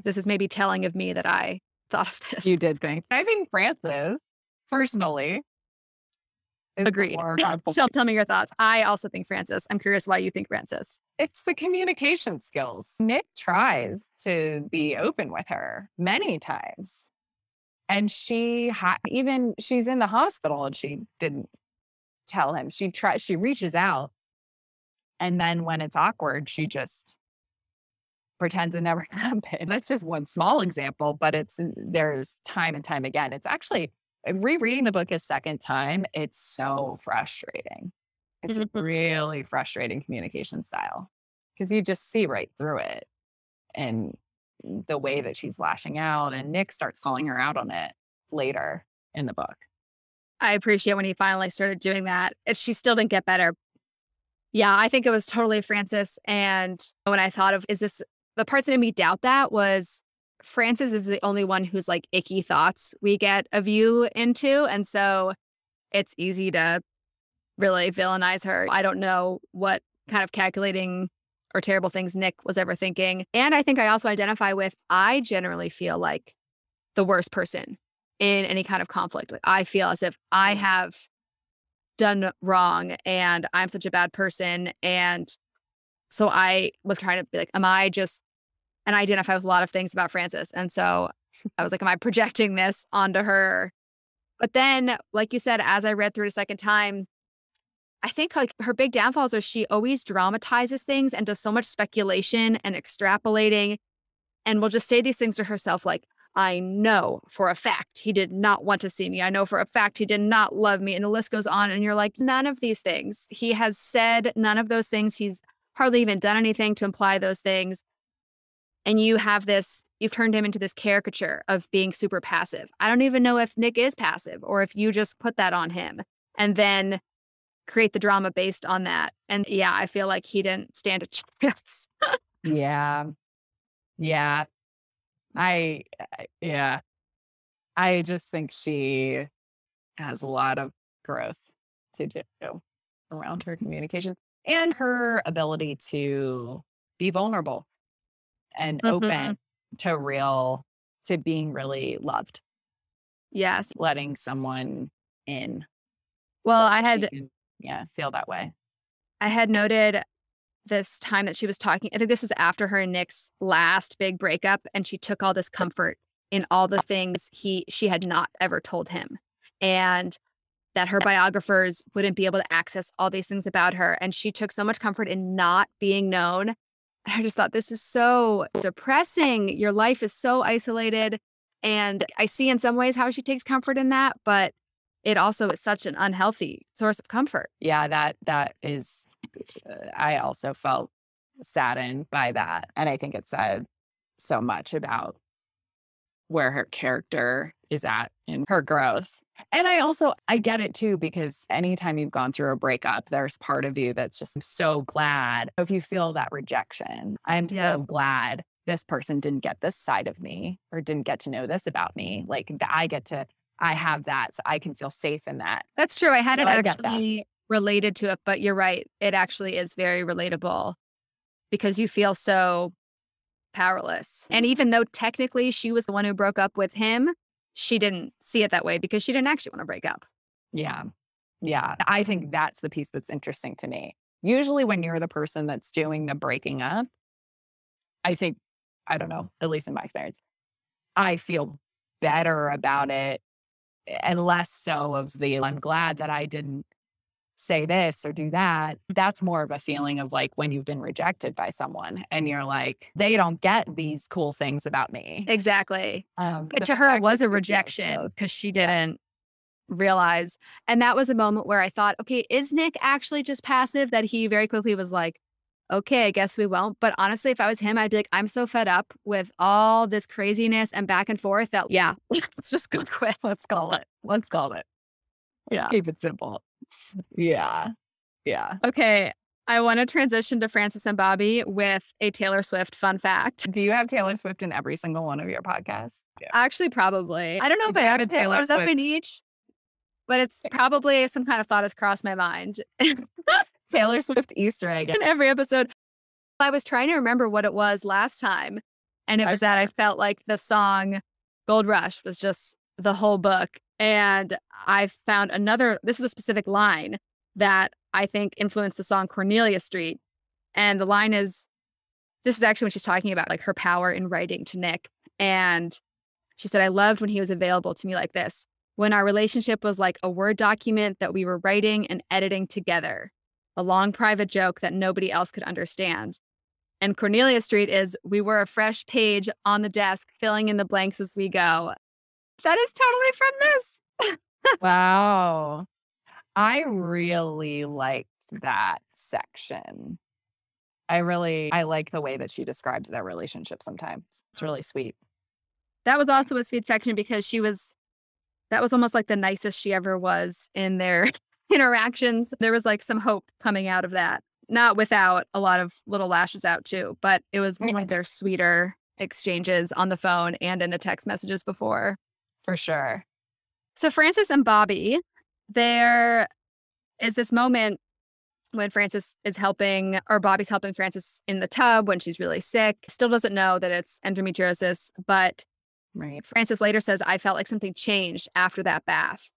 This is maybe telling of me that I thought of this. You did think. I think Frances, personally, is the Agreed. Tell, tell me your thoughts. I also think Frances. I'm curious why you think Frances. it's the communication skills. Nick tries to be open with her many times. And she ha- even she's in the hospital and she didn't tell him. She tries she reaches out. And then when it's awkward, she just pretends it never happened. That's just one small example, but it's there's time and time again. It's actually rereading the book a second time, it's so oh. frustrating. It's a really frustrating communication style because you just see right through it and the way that she's lashing out. And Nick starts calling her out on it later in the book. I appreciate when he finally started doing that. She still didn't get better. Yeah, I think it was totally Frances. And when I thought of, is this the parts that made me doubt that was Frances is the only one who's like icky thoughts we get a view into. And so it's easy to really villainize her. I don't know what kind of calculating or terrible things Nick was ever thinking. And I think I also identify with, I generally feel like the worst person in any kind of conflict. Like I feel as if I mm. have done wrong and I'm such a bad person. And so I was trying to be like, am I just, and I identify with a lot of things about Frances. And so I was like, am I projecting this onto her? But then, like you said, as I read through it a second time, I think like her big downfalls are she always dramatizes things and does so much speculation and extrapolating and will just say these things to herself like, I know for a fact he did not want to see me. I know for a fact he did not love me. And the list goes on. And you're like, none of these things. He has said none of those things. He's hardly even done anything to imply those things. And you have this, you've turned him into this caricature of being super passive. I don't even know if Nick is passive or if you just put that on him and then create the drama based on that. And yeah, I feel like he didn't stand a chance. Yeah. Yeah. I, yeah. I just think she has a lot of growth to do around her communication and her ability to be vulnerable and Mhm. open to real, to being really loved, yes. letting someone in. Well, I had can, yeah, feel that way. I had noted this time that she was talking. I think this was after her and Nick's last big breakup, and she took all this comfort in all the things he she had not ever told him, and that her biographers wouldn't be able to access all these things about her. And she took so much comfort in not being known. I just thought this is so depressing. Your life is so isolated. And I see in some ways how she takes comfort in that, but it also is such an unhealthy source of comfort. yeah that that is uh, i also felt saddened by that and i think it said so much about where her character is at in her growth and i also i get it too because anytime you've gone through a breakup there's part of you that's just so glad if you feel that rejection i'm Yeah. so glad this person didn't get this side of me or didn't get to know this about me like i get to i have that so i can feel safe in that That's true. I hadn't actually related to it, but you're right. It actually is very relatable because you feel so powerless. And mm. even though technically she was the one who broke up with him, she didn't see it that way because she didn't actually want to break up. Yeah. Yeah. I think that's the piece that's interesting to me. Usually, when you're the person that's doing the breaking up, I think, I don't know, at least in my experience, I feel better about it and less so of the I'm glad that I didn't say this or do that. That's more of a feeling of like when you've been rejected by someone and you're like, they don't get these cool things about me. Exactly. Um, but to her, it was a rejection because she didn't realize. And that was a moment where I thought, okay, is Nick actually just passive? That he very quickly was like, okay, I guess we won't. But honestly, if I was him, I'd be like, I'm so fed up with all this craziness and back and forth that, yeah, let's just go quit. Let's call it. Let's call it. Yeah. Keep it simple. Yeah. Yeah. Okay. I want to transition to Frances and Bobbi with a Taylor Swift fun fact. Do you have Taylor Swift in every single one of your podcasts? Yeah. Actually, probably. I don't know if I have a Taylor Swift up in each, but it's probably some kind of thought has crossed my mind. Taylor Swift Easter egg in every episode. I was trying to remember what it was last time, and it was that I felt like the song Gold Rush was just the whole book. And I found another, this is a specific line that I think influenced the song Cornelia Street. And the line is this is actually when she's talking about like her power in writing to Nick. And she said, I loved when he was available to me like this, when our relationship was like a Word document that we were writing and editing together a long private joke that nobody else could understand. And Cornelia Street is we were a fresh page on the desk, filling in the blanks as we go. That is totally from this. wow. I really liked that section. I really I like the way that she describes their relationship sometimes. It's really sweet. That was also a sweet section because she was that was almost like the nicest she ever was in their interactions. There was like some hope coming out of that. Not without a lot of little lashes out too, but it was one of their sweeter exchanges on the phone and in the text messages before. For sure. So Frances and Bobbi, there is this moment when Frances is helping, or Bobby's helping Frances in the tub when she's really sick. Still doesn't know that it's endometriosis, but right. Frances later says, I felt like something changed after that bath.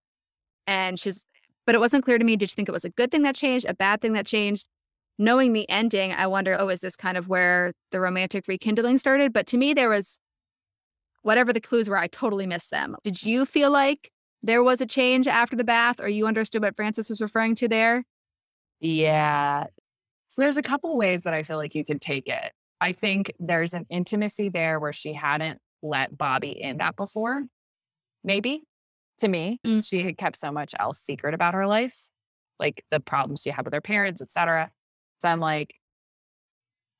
And she's but it wasn't clear to me did you think it was a good thing that changed, a bad thing that changed? Knowing the ending, I wonder, oh, is this kind of where the romantic rekindling started? But to me, there was whatever the clues were, I totally missed them. Did you feel like there was a change after the bath, or you understood what Frances was referring to there? Yeah. So there's a couple ways that I feel like you could take it. I think there's an intimacy there where she hadn't let Bobbi in that before, maybe to me. Mm. She had kept so much else secret about her life, like the problems she had with her parents, etc. So I'm like,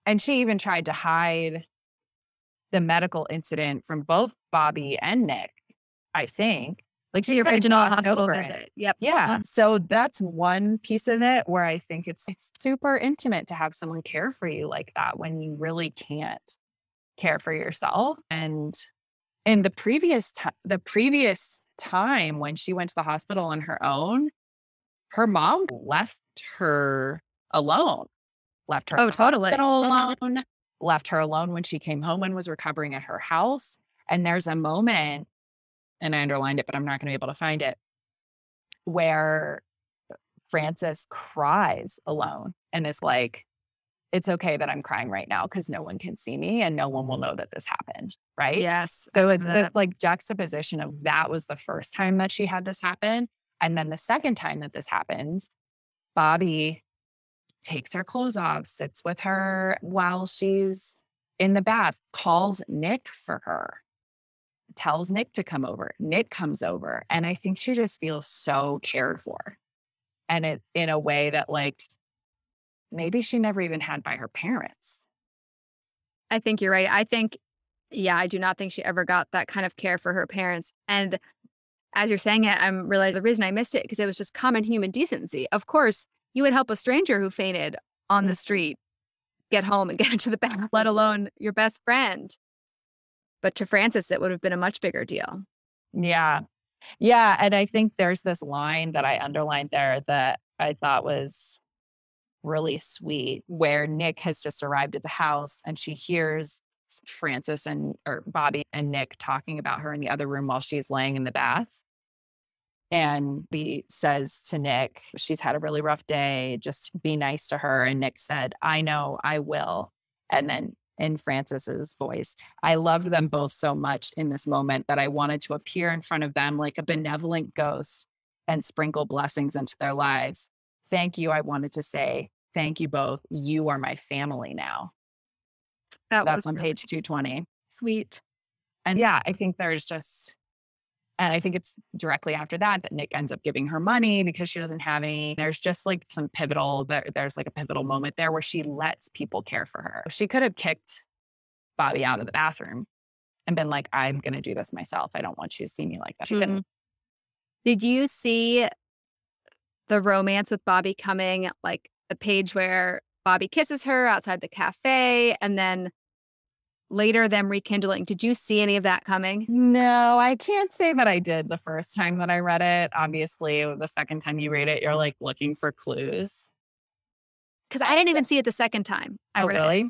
and she even tried to hide the medical incident from both Bobbi and Nick, I think. Like the original hospital visit. It. Yep. Yeah. Uh-huh. So that's one piece of it where I think it's, it's super intimate to have someone care for you like that when you really can't care for yourself. And in the previous time, the previous time when she went to the hospital on her own, her mom left her alone, left her oh, totally. Uh-huh. alone, left her alone when she came home and was recovering at her house. And there's a moment, and I underlined it, but I'm not going to be able to find it, where Frances cries alone and is like, it's okay that I'm crying right now because no one can see me and no one will know that this happened. Right. Yes. So it's the like juxtaposition of that was the first time that she had this happen. And then the second time that this happens, Bobbi takes her clothes off, sits with her while she's in the bath, calls Nick for her, tells Nick to come over. Nick comes over. And I think she just feels so cared for. And it in a way that like maybe she never even had by her parents. I think you're right. I think, yeah, I do not think she ever got that kind of care for her parents. And as you're saying it, I'm realizing the reason I missed it because it was just common human decency. Of course, you would help a stranger who fainted on the mm-hmm. street get home and get into the bath, let alone your best friend. But to Frances, it would have been a much bigger deal. Yeah. Yeah. And I think there's this line that I underlined there that I thought was really sweet, where Nick has just arrived at the house and she hears Frances and or Bobbi and Nick talking about her in the other room while she's laying in the bath. And he says to Nick, she's had a really rough day. Just be nice to her. And Nick said, I know, I will. And then in Frances's voice, I loved them both so much in this moment that I wanted to appear in front of them like a benevolent ghost and sprinkle blessings into their lives. Thank you. I wanted to say, thank you both. You are my family now. That That's on page 220. Sweet. And yeah, I think there's just and I think it's directly after that that Nick ends up giving her money because she doesn't have any. There's just like some pivotal, there, there's like a pivotal moment there where she lets people care for her. She could have kicked Bobbi out of the bathroom and been like, I'm going to do this myself. I don't want you to see me like that. She mm-hmm. didn't. Did you see the romance with Bobbi coming, like the page where Bobbi kisses her outside the cafe and then later them rekindling. Did you see any of that coming? No, I can't say that I did the first time that I read it. Obviously, the second time you read it, you're like looking for clues. Because I didn't even see it the second time. I oh, really? It.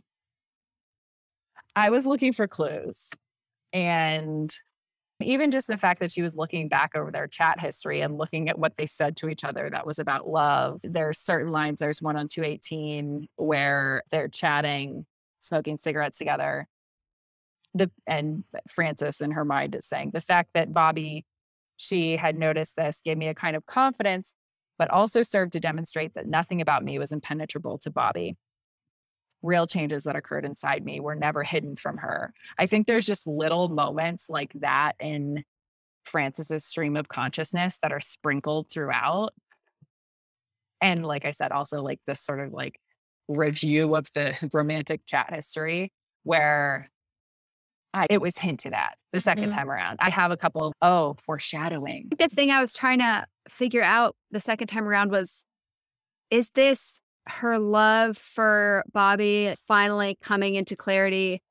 I was looking for clues. And even just the fact that she was looking back over their chat history and looking at what they said to each other that was about love. There's certain lines, there's one on 218 where they're chatting, smoking cigarettes together the and Frances in her mind is saying the fact that Bobbi she had noticed this gave me a kind of confidence but also served to demonstrate that nothing about me was impenetrable to Bobbi. Real changes that occurred inside me were never hidden from her. I think there's just little moments like that in Frances's stream of consciousness that are sprinkled throughout. And like I said, also like this sort of like review of the romantic chat history where I, it was hinted at the 2nd mm-hmm. time around. I have a couple, of, oh, foreshadowing. The thing I was trying to figure out the second time around was is this her love for Bobbi finally coming into clarity?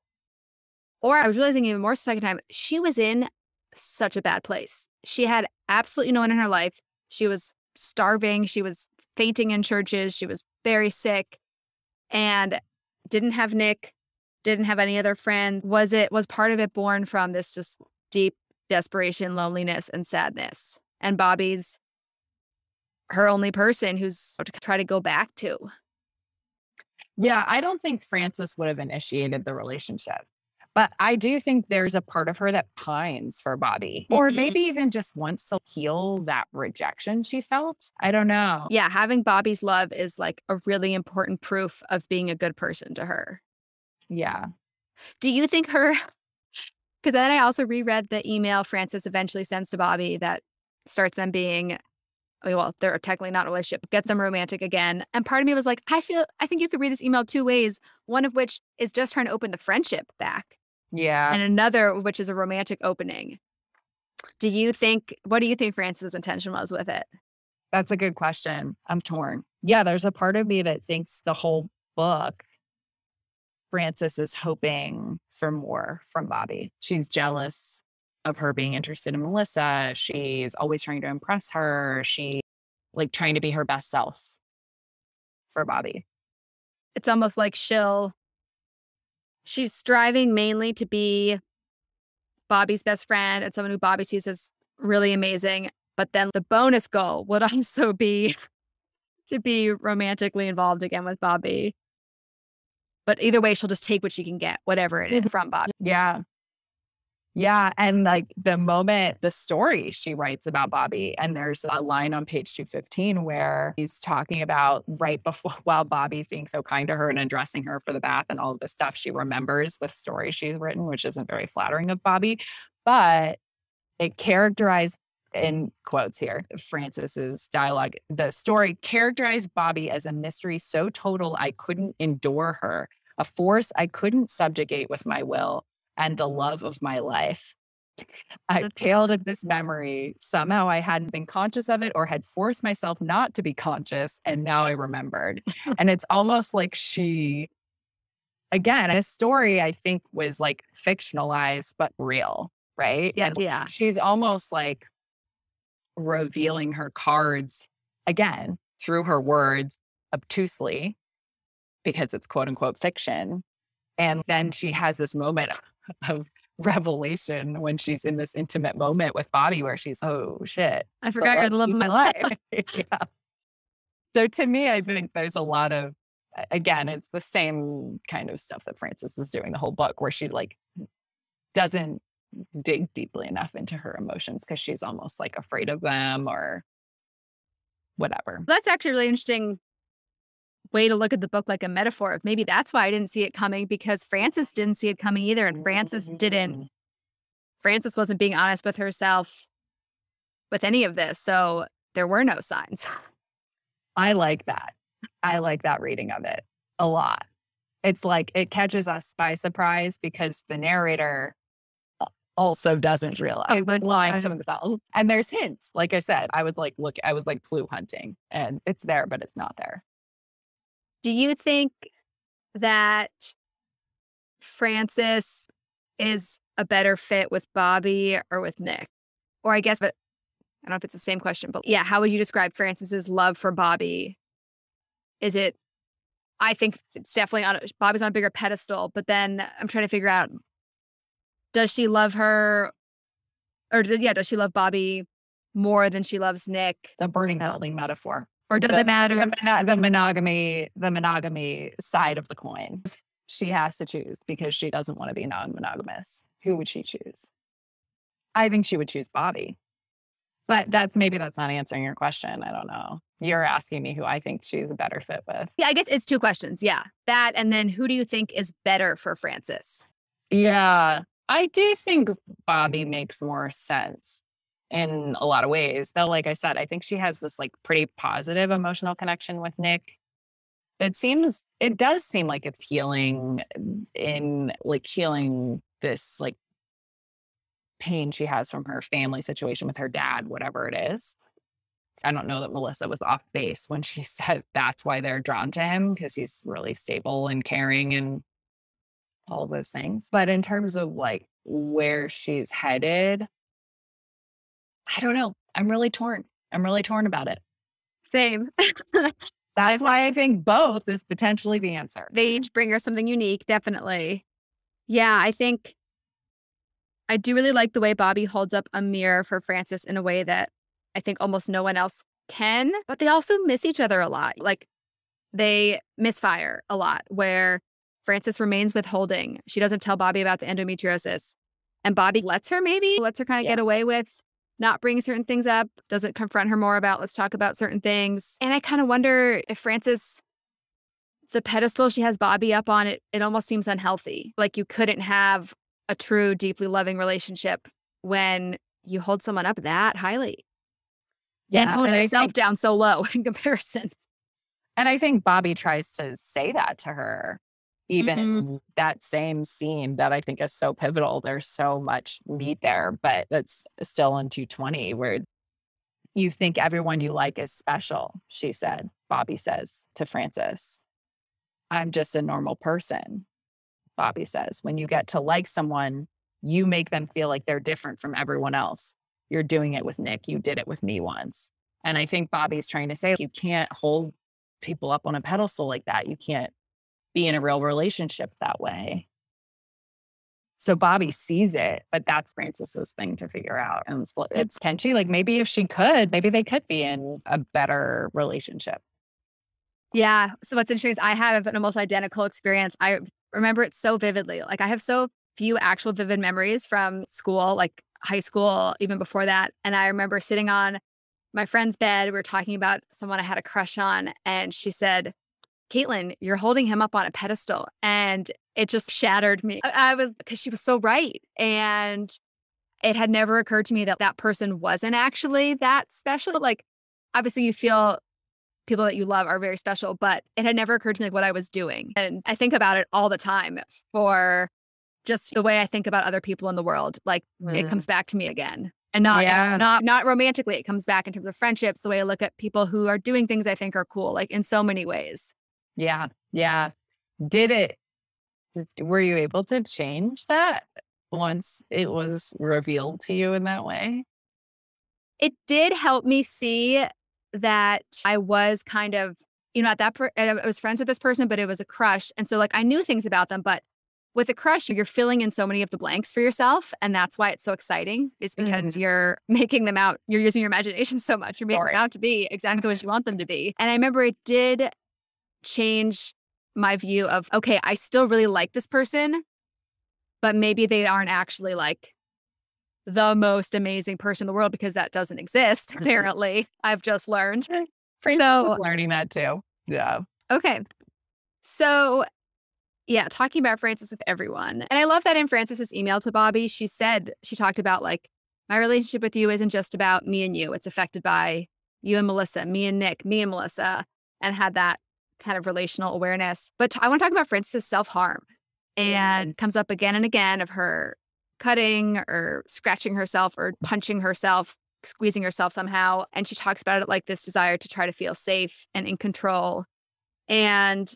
Or I was realizing even more second time, she was in such a bad place. She had absolutely no one in her life. She was starving. She was fainting in churches. She was very sick and didn't have Nick didn't have any other friends was it was part of it born from this just deep desperation loneliness and sadness? And bobbi's her only person who's to try to go back to. Yeah i don't think frances would have initiated the relationship but i do think there's a part of her that pines for bobbi or mm-hmm. maybe even just wants to heal that rejection she felt. I don't know. Yeah having bobbi's love is like a really important proof of being a good person to her yeah. Do you think her because then I also reread the email Frances eventually sends to Bobbi that starts them being oh, well, they're technically not a relationship, gets them romantic again. And part of me was like, I feel I think you could read this email two ways. One of which is just trying to open the friendship back. Yeah. And another which is a romantic opening. Do you think what do you think Frances's intention was with it? That's a good question. I'm torn. Yeah, there's a part of me that thinks the whole book Frances is hoping for more from Bobbi. She's jealous of her being interested in Melissa. She's always trying to impress her. She like trying to be her best self for Bobbi. It's almost like she'll she's striving mainly to be Bobbi's best friend and someone who Bobbi sees as really amazing. But then the bonus goal would also be to be romantically involved again with Bobbi. But either way, she'll just take what she can get, whatever it is mm-hmm. from Bobbi. Yeah. Yeah. And like the moment, the story she writes about Bobbi, and there's a line on page 215 where he's talking about right before, while Bobbi's being so kind to her and undressing her for the bath and all of this stuff, she remembers the story she's written, which isn't very flattering of Bobbi, but it characterized in quotes here, Frances's dialogue. The story characterized Bobbi as a mystery so total I couldn't endure her a force I couldn't subjugate with my will, and the mm-hmm. love of my life. I tailed at this memory. Somehow I hadn't been conscious of it or had forced myself not to be conscious. And now I remembered. and it's almost like she, again, this story I think was like fictionalized, but real, right? Yeah. Yeah. She's almost like revealing her cards again through her words obtusely because it's quote unquote fiction. And then she has this moment of revelation when she's in this intimate moment with Bobbi where she's, oh shit. I forgot you're the love of my life. yeah. So to me, I think there's a lot of, again, it's the same kind of stuff that Frances is doing the whole book where she like doesn't dig deeply enough into her emotions because she's almost like afraid of them or whatever. That's actually really interesting way to look at the book like a metaphor. Maybe that's why I didn't see it coming because Frances didn't see it coming either. And Frances didn't, mm-hmm. Frances wasn't being honest with herself with any of this. So there were no signs. I like that. I like that reading of it a lot. It's like it catches us by surprise because the narrator also doesn't realize like lying to themselves. And there's hints. Like I said, I was like, look, I was like clue hunting and it's there, but it's not there. Do you think that Frances is a better fit with Bobbi or with Nick? Or I guess, but I don't know if it's the same question, but yeah, how would you describe Frances's love for Bobbi? Is it, I think it's definitely on, Bobbi's on a bigger pedestal, but then I'm trying to figure out, does she love her, or yeah, does she love Bobbi more than she loves Nick? The burning building metaphor. Or does the, it matter? The, the monogamy, the monogamy side of the coin. She has to choose because she doesn't want to be non-monogamous. Who would she choose? I think she would choose Bobbi. But that's maybe that's not answering your question. I don't know. You're asking me who I think she's a better fit with. Yeah, I guess it's two questions. Yeah. That and then who do you think is better for Frances? Yeah. I do think Bobby makes more sense in a lot of ways. Though, like I said, I think she has this like pretty positive emotional connection with Nick. It seems, it does seem like it's healing mm, in like healing this like pain she has from her family situation with her dad, whatever it is. I don't know that Melissa was off base when she said that's why they're drawn to him because he's really stable and caring and all of those things. But in terms of like where she's headed, I don't know. I'm really torn. I'm really torn about it. Same. that is why I think both is potentially the answer. They each bring her something unique, definitely. Yeah, I think I do really like the way Bobbi holds up a mirror for Frances in a way that I think almost no one else can, but they also miss each other a lot. Like they misfire a lot where Frances remains withholding. She doesn't tell Bobbi about the endometriosis. And Bobbi lets her maybe, lets her kind of yeah. get away with not bring certain things up, doesn't confront her more about, let's talk about certain things. And I kind of wonder if Frances, the pedestal she has Bobbi up on, it, it almost seems unhealthy. Like you couldn't have a true, deeply loving relationship when you hold someone up that highly. Yeah. And hold yourself think, down so low in comparison. And I think Bobbi tries to say that to her even mm-hmm. that same scene that I think is so pivotal. There's so much meat there, but that's still in 220 where you think everyone you like is special, she said. Bobbi says to Frances. I'm just a normal person. Bobbi says, when you get to like someone, you make them feel like they're different from everyone else. You're doing it with Nick. You did it with me once. And I think Bobbi's trying to say, you can't hold people up on a pedestal like that. You can't be in a real relationship that way. So Bobbi sees it, but that's Frances's thing to figure out. And it's, it's can she like maybe if she could, maybe they could be in a better relationship. Yeah. So what's interesting is I have an almost identical experience. I remember it so vividly. Like I have so few actual vivid memories from school, like high school, even before that. And I remember sitting on my friend's bed. We were talking about someone I had a crush on, and she said, Caitlin, you're holding him up on a pedestal. And it just shattered me. I, I was, because she was so right. And it had never occurred to me that that person wasn't actually that special. Like, obviously, you feel people that you love are very special, but it had never occurred to me like what I was doing. And I think about it all the time for just the way I think about other people in the world. Like, mm. it comes back to me again and not yeah. not not romantically it comes back in terms of friendships the way i look at people who are doing things i think are cool like in so many ways yeah. Yeah. Did it, were you able to change that once it was revealed to you in that way? It did help me see that I was kind of, you know, at that, per- I was friends with this person, but it was a crush. And so, like, I knew things about them, but with a crush, you're filling in so many of the blanks for yourself. And that's why it's so exciting, is because mm-hmm. you're making them out, you're using your imagination so much. You're making Sorry. them out to be exactly what you want them to be. And I remember it did change my view of, okay, I still really like this person, but maybe they aren't actually like the most amazing person in the world because that doesn't exist. Apparently, I've just learned. Eh, so learning that too. Yeah. Okay. So yeah, talking about Frances with everyone. And I love that in Frances's email to Bobbi, she said, she talked about like, my relationship with you isn't just about me and you. It's affected by you and Melissa, me and Nick, me and Melissa, and had that kind of relational awareness. But I want to talk about Frances's self harm and comes up again and again of her cutting or scratching herself or punching herself, squeezing herself somehow. And she talks about it like this desire to try to feel safe and in control. And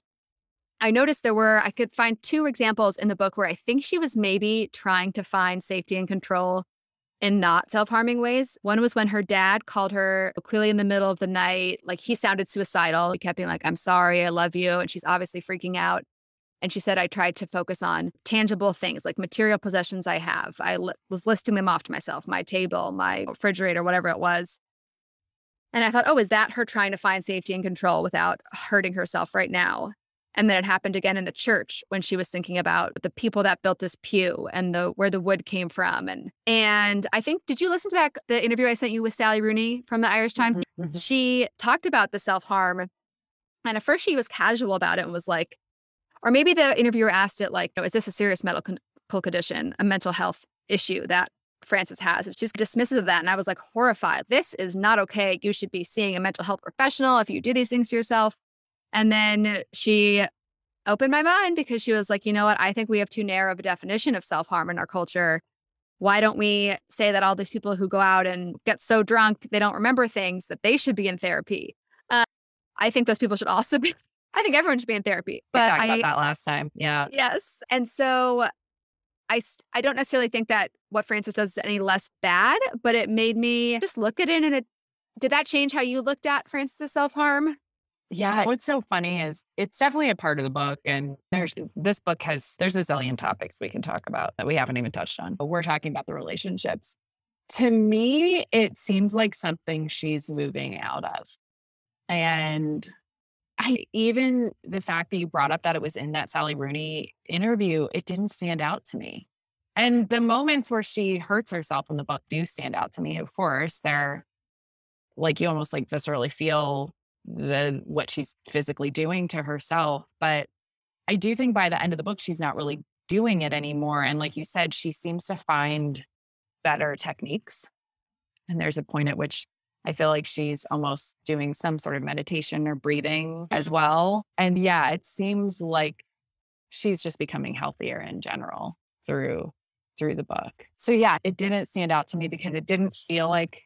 I noticed there were, I could find two examples in the book where I think she was maybe trying to find safety and control in not self harming ways. One was when her dad called her clearly in the middle of the night, like he sounded suicidal. He kept being like, I'm sorry, I love you. And she's obviously freaking out. And she said, I tried to focus on tangible things like material possessions I have. I was listing them off to myself my table, my refrigerator, whatever it was. And I thought, oh, is that her trying to find safety and control without hurting herself right now? And then it happened again in the church when she was thinking about the people that built this pew and the where the wood came from. And and I think did you listen to that the interview I sent you with Sally Rooney from the Irish Times? Mm-hmm. mm-hmm. She talked about the self-harm. And at first she was casual about it and was like, or maybe the interviewer asked it like, is this a serious medical condition, a mental health issue that Frances has. And she was dismissive of that. And I was like horrified. This is not okay. You should be seeing a mental health professional if you do these things to yourself. And then she opened my mind because she was like, you know what? I think we have too narrow of a definition of self harm in our culture. Why don't we say that all these people who go out and get so drunk they don't remember things that they should be in therapy? Uh, I think those people should also be. I think everyone should be in therapy. But I talked about that last time. Yeah. Yes. And so I I don't necessarily think that what Frances does is any less bad, but it made me just look at it and it did that change how you looked at Frances' self harm? Yeah. What's so funny is it's definitely a part of the book. And there's mm-hmm. this book has, there's a zillion topics we can talk about that we haven't even touched on. But we're talking about the relationships. To me, it seems like something she's moving out of. And I even the fact that you brought up that it was in that Sally Rooney interview, it didn't stand out to me. And the moments where she hurts herself in the book do stand out to me. Of course, they're like you almost like viscerally feel the what she's physically doing to herself. But I do think by the end of the book, she's not really doing it anymore. And like you said, she seems to find better techniques. And there's a point at which I feel like she's almost doing some sort of meditation or breathing as mm-hmm. well. And yeah, it seems like she's just becoming healthier in general through through the book. So yeah, it didn't stand out to me because it didn't feel like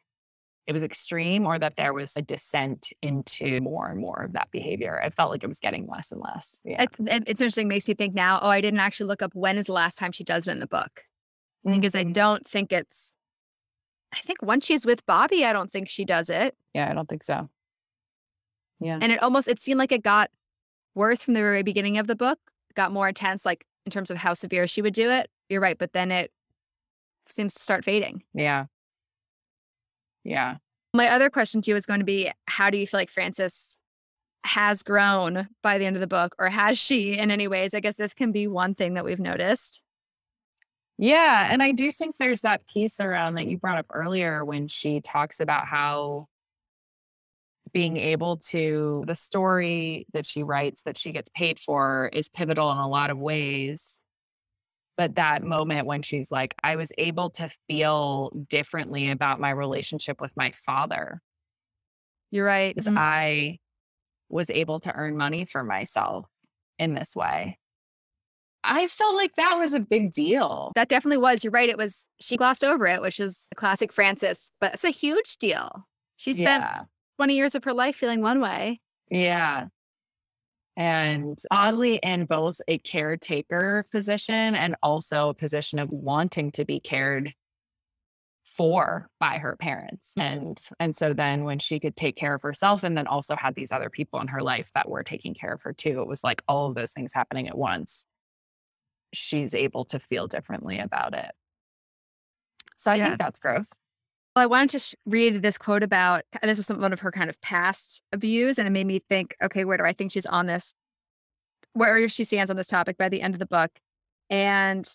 it was extreme or that there was a descent into more and more of that behavior. I felt like it was getting less and less. Yeah. It's, it's interesting. Makes me think now, oh, I didn't actually look up when is the last time she does it in the book. Mm-hmm. Because I don't think it's, I think once she's with Bobbi, I don't think she does it. Yeah, I don't think so. Yeah. And it almost, it seemed like it got worse from the very beginning of the book, it got more intense, like in terms of how severe she would do it. You're right. But then it seems to start fading. Yeah. Yeah. My other question to you is going to be how do you feel like Frances has grown by the end of the book, or has she in any ways? I guess this can be one thing that we've noticed. Yeah. And I do think there's that piece around that you brought up earlier when she talks about how being able to, the story that she writes that she gets paid for is pivotal in a lot of ways but that moment when she's like, I was able to feel differently about my relationship with my father. You're right. Because mm-hmm. I was able to earn money for myself in this way. I felt like that was a big deal. That definitely was. You're right. It was, she glossed over it, which is a classic Frances, but it's a huge deal. She spent yeah. 20 years of her life feeling one way. Yeah and oddly in both a caretaker position and also a position of wanting to be cared for by her parents. And and so then when she could take care of herself and then also had these other people in her life that were taking care of her too, it was like all of those things happening at once. She's able to feel differently about it. So I Yeah. think that's growth. Well, I wanted to sh- read this quote about this was some, one of her kind of past views, and it made me think, okay, where do I think she's on this? Where she stands on this topic by the end of the book, and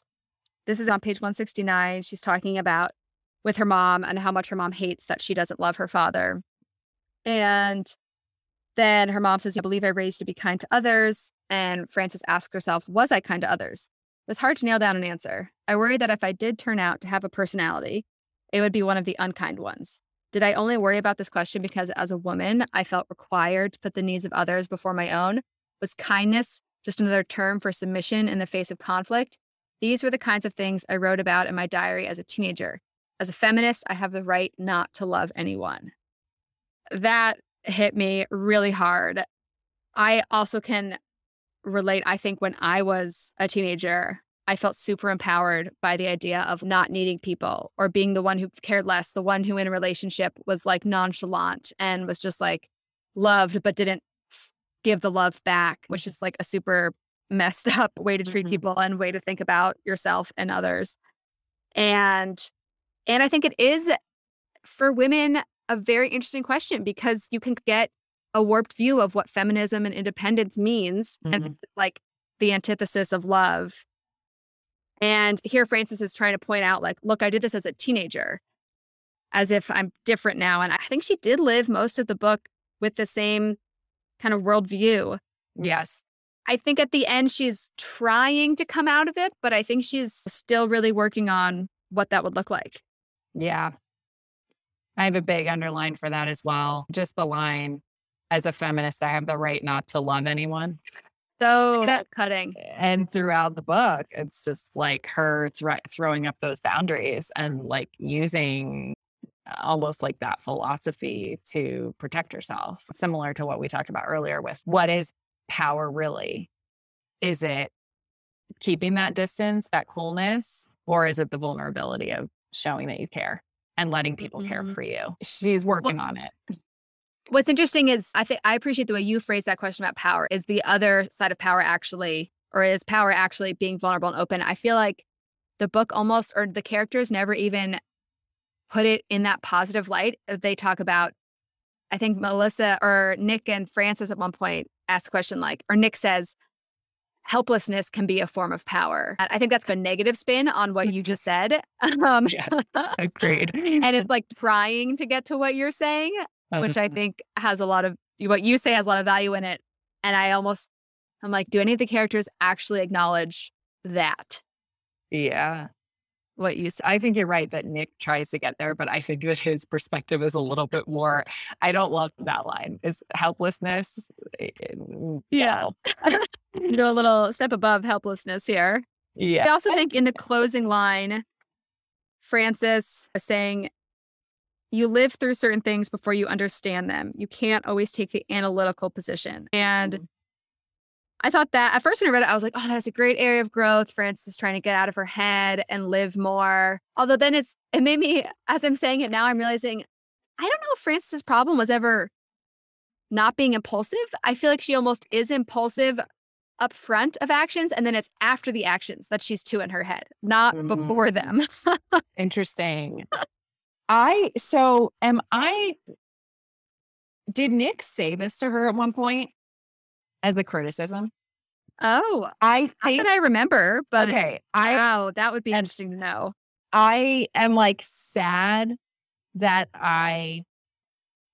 this is on page one sixty nine. She's talking about with her mom and how much her mom hates that she doesn't love her father, and then her mom says, "I believe I raised you to be kind to others." And Frances asks herself, "Was I kind to others?" It was hard to nail down an answer. I worry that if I did turn out to have a personality, it would be one of the unkind ones. Did I only worry about this question because as a woman, I felt required to put the needs of others before my own? Was kindness just another term for submission in the face of conflict? These were the kinds of things I wrote about in my diary as a teenager. As a feminist, I have the right not to love anyone. That hit me really hard. I also can relate. I think when I was a teenager, I felt super empowered by the idea of not needing people or being the one who cared less, the one who in a relationship was like nonchalant and was just like loved but didn't give the love back, which is like a super messed up way to treat Mhm. people and way to think about yourself and others. And and I think it is for women a very interesting question because you can get a warped view of what feminism and independence means and Mhm. think it's like the antithesis of love. And here Frances is trying to point out like, look, I did this as a teenager as if I'm different now. And I think she did live most of the book with the same kind of worldview. Yes. I think at the end she's trying to come out of it, but I think she's still really working on what that would look like. Yeah. I have a big underline for that as well. Just the line as a feminist, I have the right not to love anyone. So That- cutting. And throughout the book, it's just like her thro- throwing up those boundaries and like using almost like that philosophy to protect herself, similar to what we talked about earlier with what is power really? Is it keeping that distance, that coolness, or is it the vulnerability of showing that you care and letting people care Mhm. for you? She's working on it. What's interesting is I think I appreciate the way you phrased that question about power. Is the other side of power actually, or is power actually being vulnerable and open? I feel like the book almost, or the characters never even put it in that positive light. Uh, They talk about, I think Melissa or Nick and Frances at one point ask a question like, or Nick says, helplessness can be a form of power. I think that's a negative spin on what you just said. Um, Yeah. Agreed. and it's like trying to get to what you're saying which I think has a lot of what you say has a lot of value in it. And I almost, I'm like, do any of the characters actually acknowledge that? yeah. What you say? I think you're right that Nick tries to get there, but I think that his perspective is a little bit more. I don't love that line. Is helplessness? eh, eh, Yeah. Go a little step above helplessness here. Yeah. I also think in the closing line, Frances saying, you live through certain things before you understand them. You can't always take the analytical position. And Mhm. I thought that at first when I read it, I was like, oh, that's a great area of growth. Frances is trying to get out of her head and live more. Although then it's, it made me, as I'm saying it now, I'm realizing I don't know if Frances's problem was ever not being impulsive. I feel like she almost is impulsive up front of actions. And then it's after the actions that she's too in her head, not Mhm. before them. interesting. I so am I. Did Nick say this to her at one point as a criticism? oh, I think that I remember, but okay. I wow, that would be interesting to know. I am like sad that I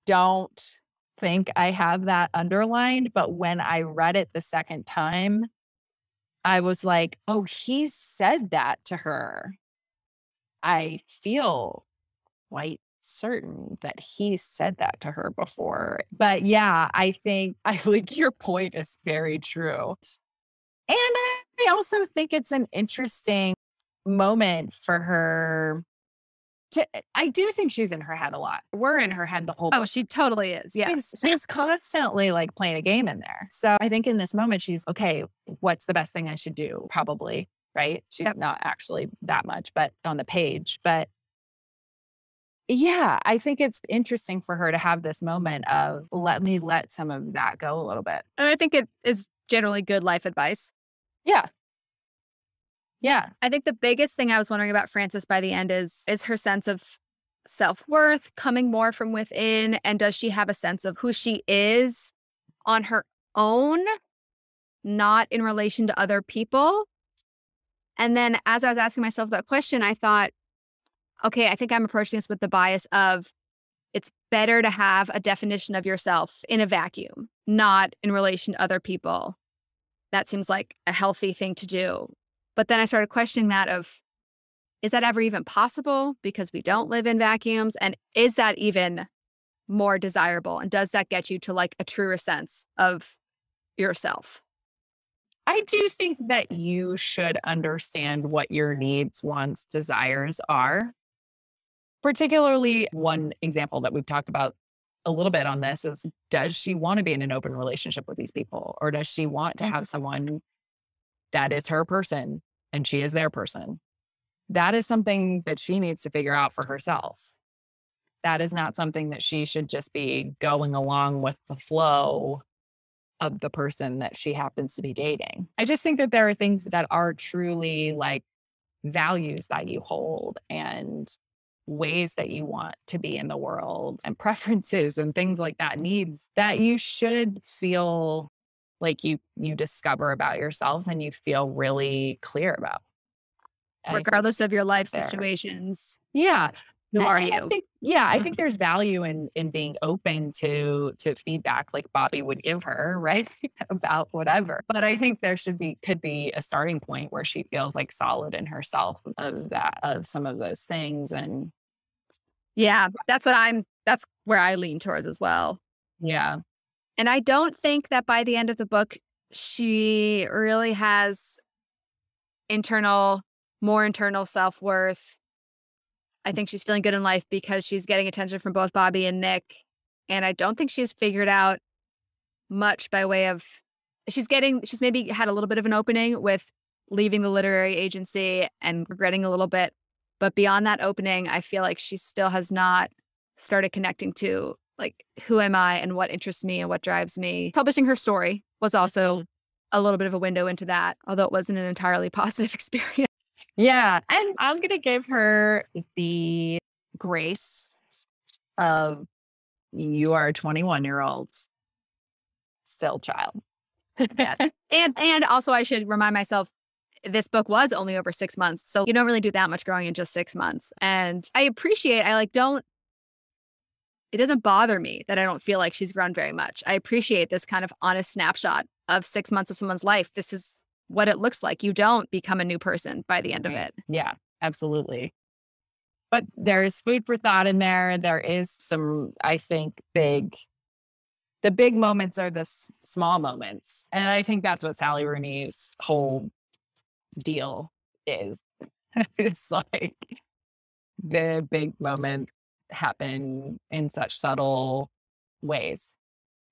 don't think I have that underlined. But when I read it the second time, I was like, oh, he said that to her. I feel quite certain that he said that to her before. But yeah, I think I think your point is very true. And I also think it's an interesting moment for her to eh, I do think she's in her head a lot. We're in her head the whole Oh, she totally is. Yeah. She's, she's constantly like playing a game in there. So I think in this moment, she's okay, what's the best thing I should do? Probably, right? She's Yep. not actually that much, but on the page. But yeah, I think it's interesting for her to have this moment of let me let some of that go a little bit. And I think it is generally good life advice. Yeah. Yeah. I think the biggest thing I was wondering about Frances by the end is is her sense of self-worth coming more from within and does she have a sense of who she is on her own not in relation to other people and then as I was asking myself that question I thought okay I think I'm approaching this with the bias of it's better to have a definition of yourself in a vacuum not in relation to other people that seems like a healthy thing to do but then I started questioning that of is that ever even possible because we don't live in vacuums and is that even more desirable and does that get you to like a truer sense of yourself? I do think that you should understand what your needs, wants, desires are. Particularly, one example that we've talked about a little bit on this is does she want to be in an open relationship with these people? Or does she want to mm-hmm. have someone that is her person and she is their person. That is something that she needs to figure out for herself. That is not something that she should just be going along with the flow of the person that she happens to be dating. I just think that there are things that are truly like values that you hold and ways that you want to be in the world and preferences and things like that needs that you should feel like you you discover about yourself and you feel really clear about. Regardless of your life there. situations yeah. who are you? think, yeah i think there's value in in being open to to feedback like bobbi would give her right about whatever. But i think there should be could be a starting point where she feels like solid in herself of that of some of those things and yeah that's what i'm that's where i lean towards as well yeah and I don't think that by the end of the book, she really has internal, more internal self worth. I think she's feeling good in life because she's getting attention from both Bobbi and Nick. And I don't think she's figured out much by way of, she's getting, she's maybe had a little bit of an opening with leaving the literary agency and regretting a little bit. But beyond that opening, I feel like she still has not started connecting to like who am I and what interests me and what drives me. Publishing her story was also mm-hmm. a little bit of a window into that, although it wasn't an entirely positive experience. Yeah. And I'm going to give her the grace of you are a 21 year old still child. yes. And and also I should remind myself this book was only over 6 months. So you don't really do that much growing in just 6 months. And I appreciate I like don't it doesn't bother me that I don't feel like she's grown very much. I appreciate this kind of honest snapshot of six months of someone's life. This is what it looks like. You don't become a new person by the end of it. Yeah, absolutely. But there's food for thought in there. There is some, I think, big, the big moments are the s- small moments. And I think that's what Sally Rooney's whole deal is. it's like the big moment happen in such subtle ways.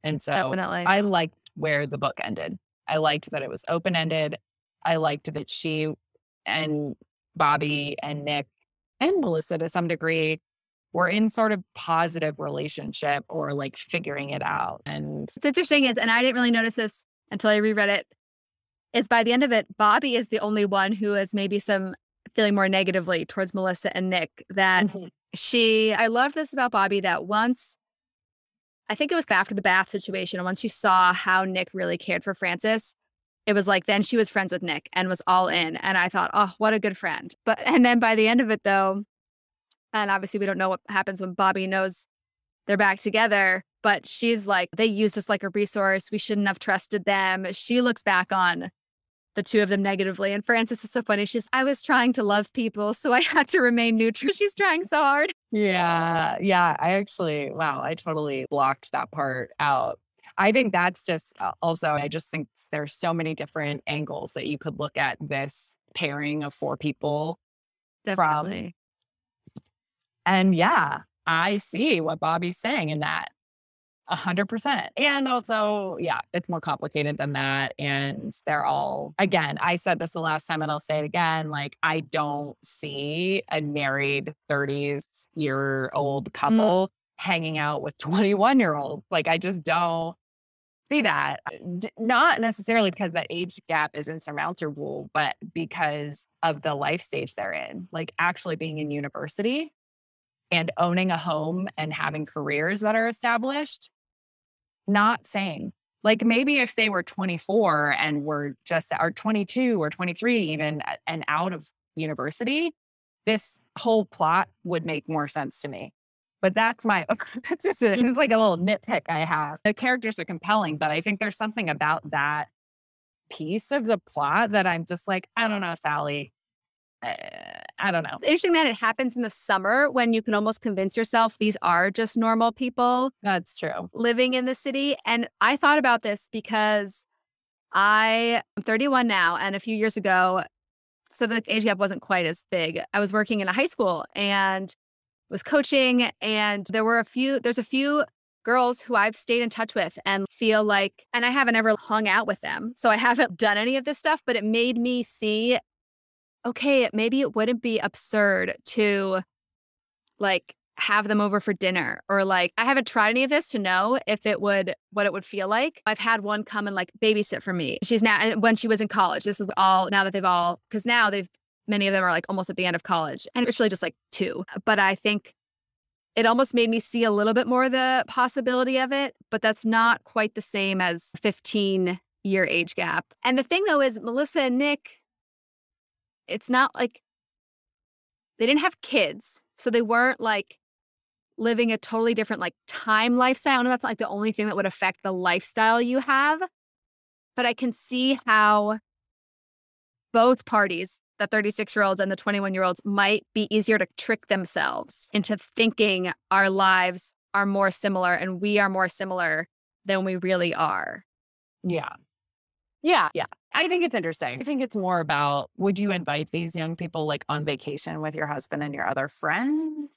And so Definitely. I liked where the book ended. I liked that it was open ended. I liked that she and Bobbi and Nick and Melissa to some degree were in sort of positive relationship or like figuring it out. And it's interesting is, and I didn't really notice this until I reread it, is by the end of it, Bobbi is the only one who is maybe some feeling more negatively towards Melissa and Nick that mm-hmm she, I love this about Bobbi that once, I think it was after the bath situation, and once she saw how Nick really cared for Frances, it was like then she was friends with Nick and was all in. And I thought, oh, what a good friend. But, and then by the end of it, though, and obviously we don't know what happens when Bobbi knows they're back together, but she's like, they used us like a resource. We shouldn't have trusted them. She looks back on the two of them negatively. And Frances is so funny. She's, I was trying to love people, so I had to remain neutral. She's trying so hard. Yeah. Yeah. I actually, wow, I totally blocked that part out. I think that's just uh, also, I just think there's so many different angles that you could look at this pairing of four people Definitely. from. And yeah, I see what Bobbi's saying in that. A hundred percent. And also, yeah, it's more complicated than that. And they're all, again, I said this the last time and I'll say it again. Like, I don't see a married 30s year old couple mm. hanging out with 21 year olds. Like, I just don't see that. D- not necessarily because that age gap is insurmountable, but because of the life stage they're in. Like, actually being in university and owning a home and having careers that are established not saying. Like maybe if they were 24 and were just or 22 or 23 even and out of university, this whole plot would make more sense to me. But that's my that's just a, it's like a little nitpick I have. The characters are compelling, but I think there's something about that piece of the plot that I'm just like, I don't know, Sally. Uh, I don't know. Interesting that it happens in the summer when you can almost convince yourself these are just normal people. That's true. Living in the city. And I thought about this because I am 31 now. And a few years ago, so the age gap wasn't quite as big. I was working in a high school and was coaching. And there were a few, there's a few girls who I've stayed in touch with and feel like, and I haven't ever hung out with them. So I haven't done any of this stuff, but it made me see okay, maybe it wouldn't be absurd to like have them over for dinner or like I haven't tried any of this to know if it would what it would feel like. I've had one come and like babysit for me. She's now when she was in college. This is all now that they've all cuz now they've many of them are like almost at the end of college and it's really just like two. But I think it almost made me see a little bit more the possibility of it, but that's not quite the same as 15 year age gap. And the thing though is Melissa and Nick it's not like they didn't have kids. So they weren't like living a totally different like time lifestyle. And that's like the only thing that would affect the lifestyle you have. But I can see how both parties, the 36 year olds and the 21 year olds, might be easier to trick themselves into thinking our lives are more similar and we are more similar than we really are. Yeah. Yeah. Yeah. I think it's interesting. I think it's more about would you invite these young people like on vacation with your husband and your other friends?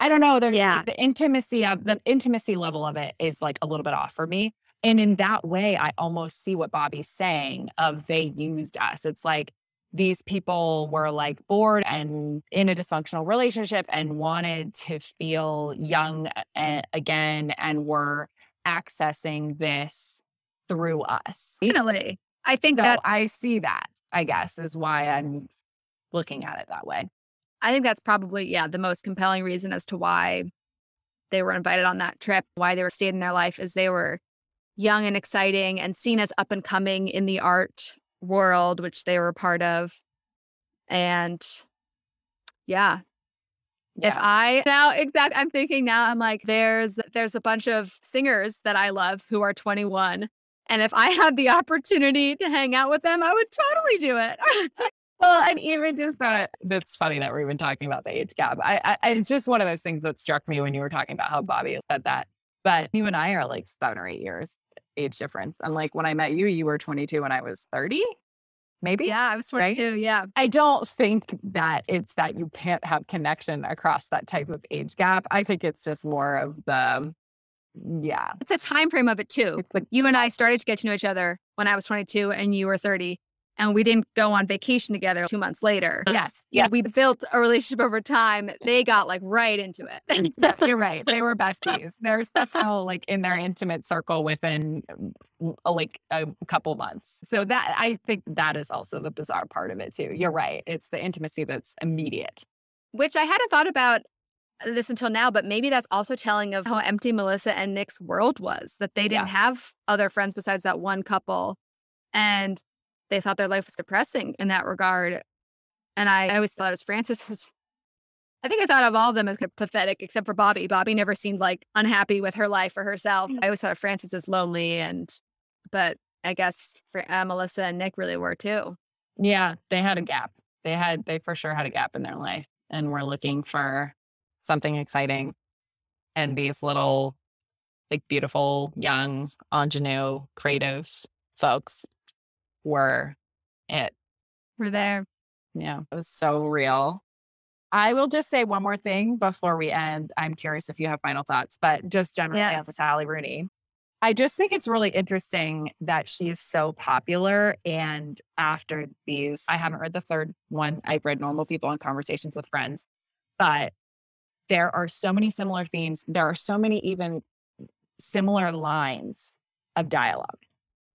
I don't know. There's yeah. the intimacy of the intimacy level of it is like a little bit off for me. And in that way, I almost see what Bobbi's saying of they used us. It's like these people were like bored and in a dysfunctional relationship and wanted to feel young eh, again and were accessing this through us. Definitely. I think so that I see that, I guess, is why I'm looking at it that way. I think that's probably, yeah, the most compelling reason as to why they were invited on that trip, why they were stayed in their life is they were young and exciting and seen as up and coming in the art world, which they were part of. And yeah. yeah. If I now exact I'm thinking now I'm like there's there's a bunch of singers that I love who are 21 and if I had the opportunity to hang out with them, I would totally do it. well, and even just that, that's funny that we're even talking about the age gap. I, I, it's just one of those things that struck me when you were talking about how Bobbi said that. But you and I are like seven or eight years age difference. And like when I met you, you were 22 and I was 30 maybe. Yeah, I was 22. Right? Yeah. I don't think that it's that you can't have connection across that type of age gap. I think it's just more of the yeah. It's a time frame of it too. Like you and I started to get to know each other when I was 22 and you were 30. And we didn't go on vacation together two months later. Yes. Yeah. We built a relationship over time. They got like right into it. You're right. They were besties. They're somehow like in their intimate circle within mm, like a couple months. So that I think that is also the bizarre part of it too. You're right. It's the intimacy that's immediate. Which I hadn't thought about this until now, but maybe that's also telling of how empty Melissa and Nick's world was, that they didn't yeah. have other friends besides that one couple. And they thought their life was depressing in that regard. And I, I always thought as Frances is, I think I thought of all of them as kind of pathetic, except for Bobbi. Bobbi never seemed like unhappy with her life or herself. I always thought of Frances as lonely, and but I guess for, uh, Melissa and Nick really were too. Yeah, they had a gap. They had, they for sure had a gap in their life, and were looking for something exciting. And these little, like, beautiful, young, ingenue, creative folks were it. We're there. Yeah, it was so real. I will just say one more thing before we end. I'm curious if you have final thoughts, but just generally yeah. on Sally Rooney. I just think it's really interesting that she's so popular. And after these, I haven't read the third one. I've read Normal People and Conversations with Friends, but there are so many similar themes. There are so many even similar lines of dialogue.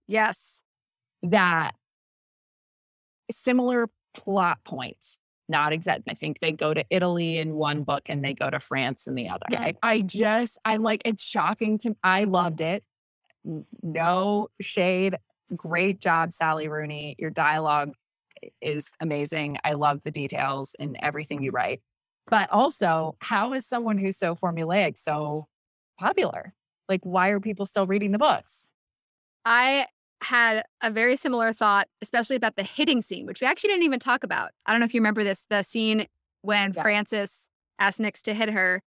Yes. That similar plot points. Not exact. I think they go to Italy in one book and they go to France in the other. Okay. I just, I'm like, it's shocking to I loved it. No shade. Great job, Sally Rooney. Your dialogue is amazing. I love the details and everything you write. But also, how is someone who's so formulaic so popular? Like, why are people still reading the books? I had a very similar thought, especially about the hitting scene, which we actually didn't even talk about. I don't know if you remember this the scene when yeah. Frances asked Nix to hit her.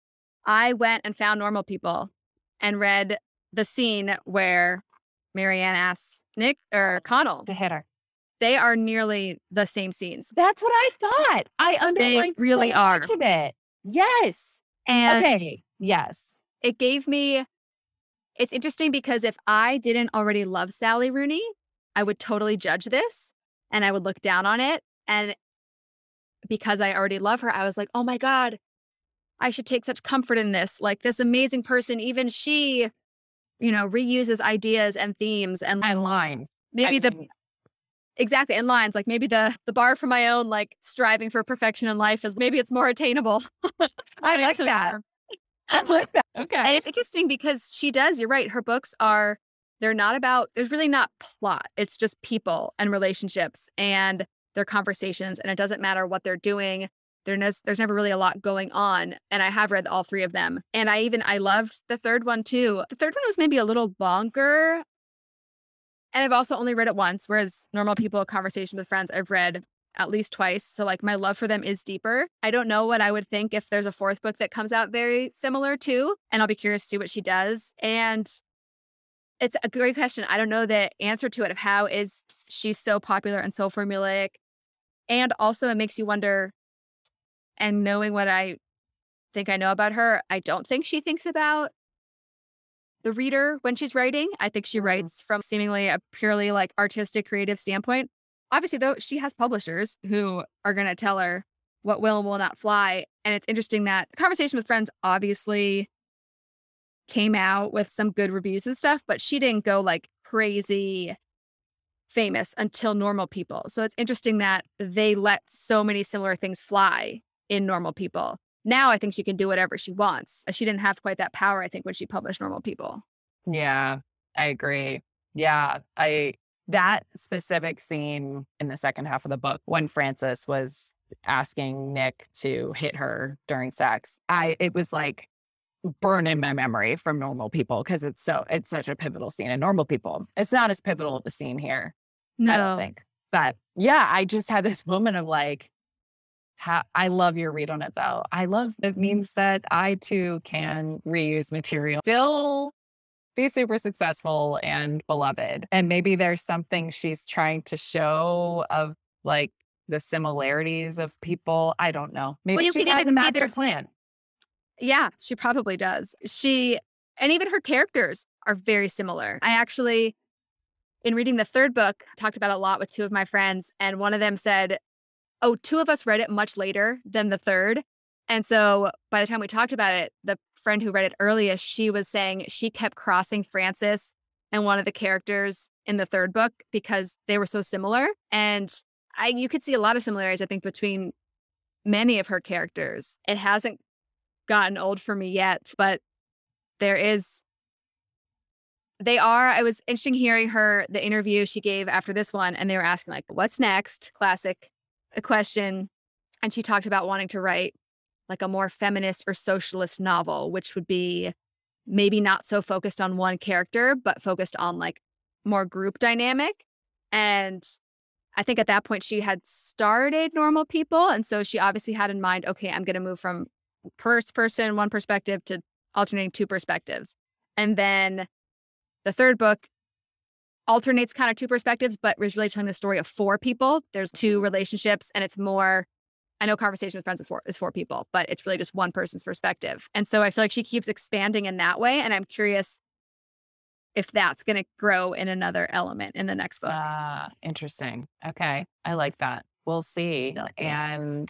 I went and found normal people and read the scene where Marianne asks Nick or Connell to hit her. They are nearly the same scenes. That's what I thought. I underlined they really so are. Of it. Yes. And okay. Yes. It gave me it's interesting because if I didn't already love Sally Rooney, I would totally judge this and I would look down on it. And because I already love her, I was like, oh my God, I should take such comfort in this. Like this amazing person, even she, you know, reuses ideas and themes and, and lines. Maybe I the mean, exactly and lines like maybe the the bar for my own like striving for perfection in life is maybe it's more attainable. I like that. I like that. Okay. And it's interesting because she does, you're right. Her books are, they're not about, there's really not plot. It's just people and relationships and their conversations. And it doesn't matter what they're doing. There's, there's never really a lot going on. And I have read all three of them. And I even, I loved the third one too. The third one was maybe a little longer. And I've also only read it once, whereas normal people, conversation with friends, I've read at least twice. So like my love for them is deeper. I don't know what I would think if there's a fourth book that comes out very similar to, And I'll be curious to see what she does. And it's a great question. I don't know the answer to it of how is she so popular and so formulaic. And also it makes you wonder, and knowing what I think I know about her, I don't think she thinks about the reader when she's writing. I think she mm-hmm. writes from seemingly a purely like artistic creative standpoint obviously though she has publishers who are going to tell her what will and will not fly and it's interesting that conversation with friends obviously came out with some good reviews and stuff but she didn't go like crazy famous until normal people so it's interesting that they let so many similar things fly in normal people now i think she can do whatever she wants she didn't have quite that power i think when she published normal people yeah i agree yeah i that specific scene in the second half of the book when Frances was asking Nick to hit her during sex, I it was like burn in my memory from normal people because it's so it's such a pivotal scene in normal people. It's not as pivotal of a scene here. No. I don't think. But yeah, I just had this moment of like, how, I love your read on it though. I love it means that I too can reuse material. Still be super successful and beloved. And maybe there's something she's trying to show of like the similarities of people. I don't know. Maybe well, she has a master plan. Yeah, she probably does. She and even her characters are very similar. I actually, in reading the third book, talked about a lot with two of my friends, and one of them said, "Oh, two of us read it much later than the third, and so by the time we talked about it, the friend who read it earliest, she was saying she kept crossing Frances and one of the characters in the third book because they were so similar. And I you could see a lot of similarities, I think, between many of her characters. It hasn't gotten old for me yet, but there is they are i was interesting hearing her the interview she gave after this one and they were asking like what's next classic a question and she talked about wanting to write like a more feminist or socialist novel, which would be maybe not so focused on one character, but focused on like more group dynamic. And I think at that point she had started normal people. And so she obviously had in mind, okay, I'm going to move from first person, one perspective to alternating two perspectives. And then the third book alternates kind of two perspectives, but was really telling the story of four people. There's two mm-hmm. relationships and it's more I know conversation with friends is four, is for people, but it's really just one person's perspective. And so I feel like she keeps expanding in that way. And I'm curious if that's going to grow in another element in the next book. Ah, interesting. Okay. I like that. We'll see. like and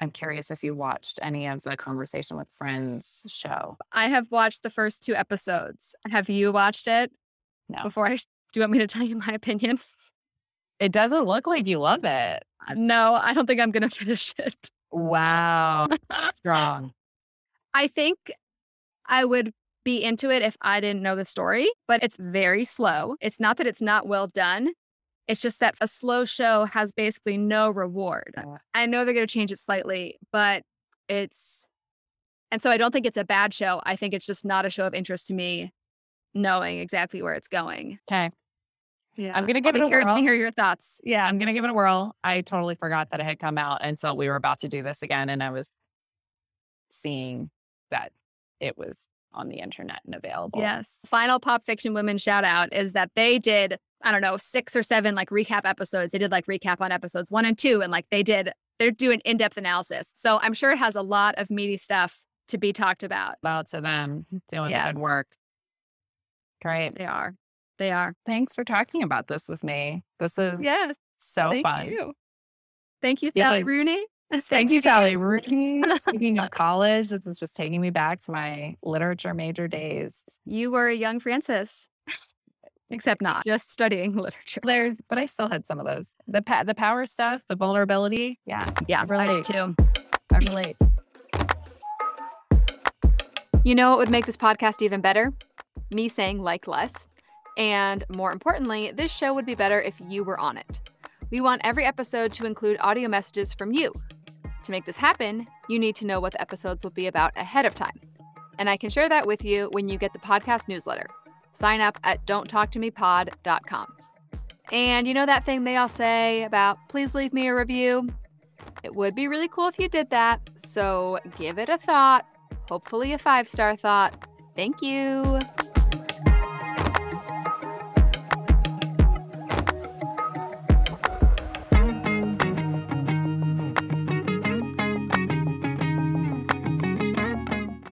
I'm curious if you watched any of the Conversation with Friends show. I have watched the first two episodes. Have you watched it? No. Before I, do you want me to tell you my opinion? It doesn't look like you love it. Uh, no, I don't think I'm going to finish it. Wow. Strong. I think I would be into it if I didn't know the story, but it's very slow. It's not that it's not well done. It's just that a slow show has basically no reward. Yeah. I know they're going to change it slightly, but it's, and so I don't think it's a bad show. I think it's just not a show of interest to me, knowing exactly where it's going. Okay. Yeah. I'm going to give it a curious to hear your thoughts. Yeah. I'm going to give it a whirl. I totally forgot that it had come out until we were about to do this again. And I was seeing that it was on the internet and available. Yes. Final pop fiction women shout out is that they did, I don't know, six or seven like recap episodes. They did like recap on episodes one and two, and like they did, they're doing in depth analysis. So I'm sure it has a lot of meaty stuff to be talked about. Out to them doing Yeah. good work. Great. They are. They are. Thanks for talking about this with me. This is Yes. so thank fun. you. Thank you, Yeah. Sally Rooney. Thank you, Sally Rooney. Speaking of college, this is just taking me back to my literature major days. You were a young Frances, except not just studying literature. There, but I still had some of those. The pa- the power stuff, the vulnerability. Yeah, Yeah, I relate. do too. I relate. You know what would make this podcast even better? Me saying like less. And more importantly, this show would be better if you were on it. We want every episode to include audio messages from you. To make this happen, you need to know what the episodes will be about ahead of time. And I can share that with you when you get the podcast newsletter. Sign up at don'ttalktomepod.com. And you know that thing they all say about please leave me a review? It would be really cool if you did that. So give it a thought hopefully a five star thought. Thank you.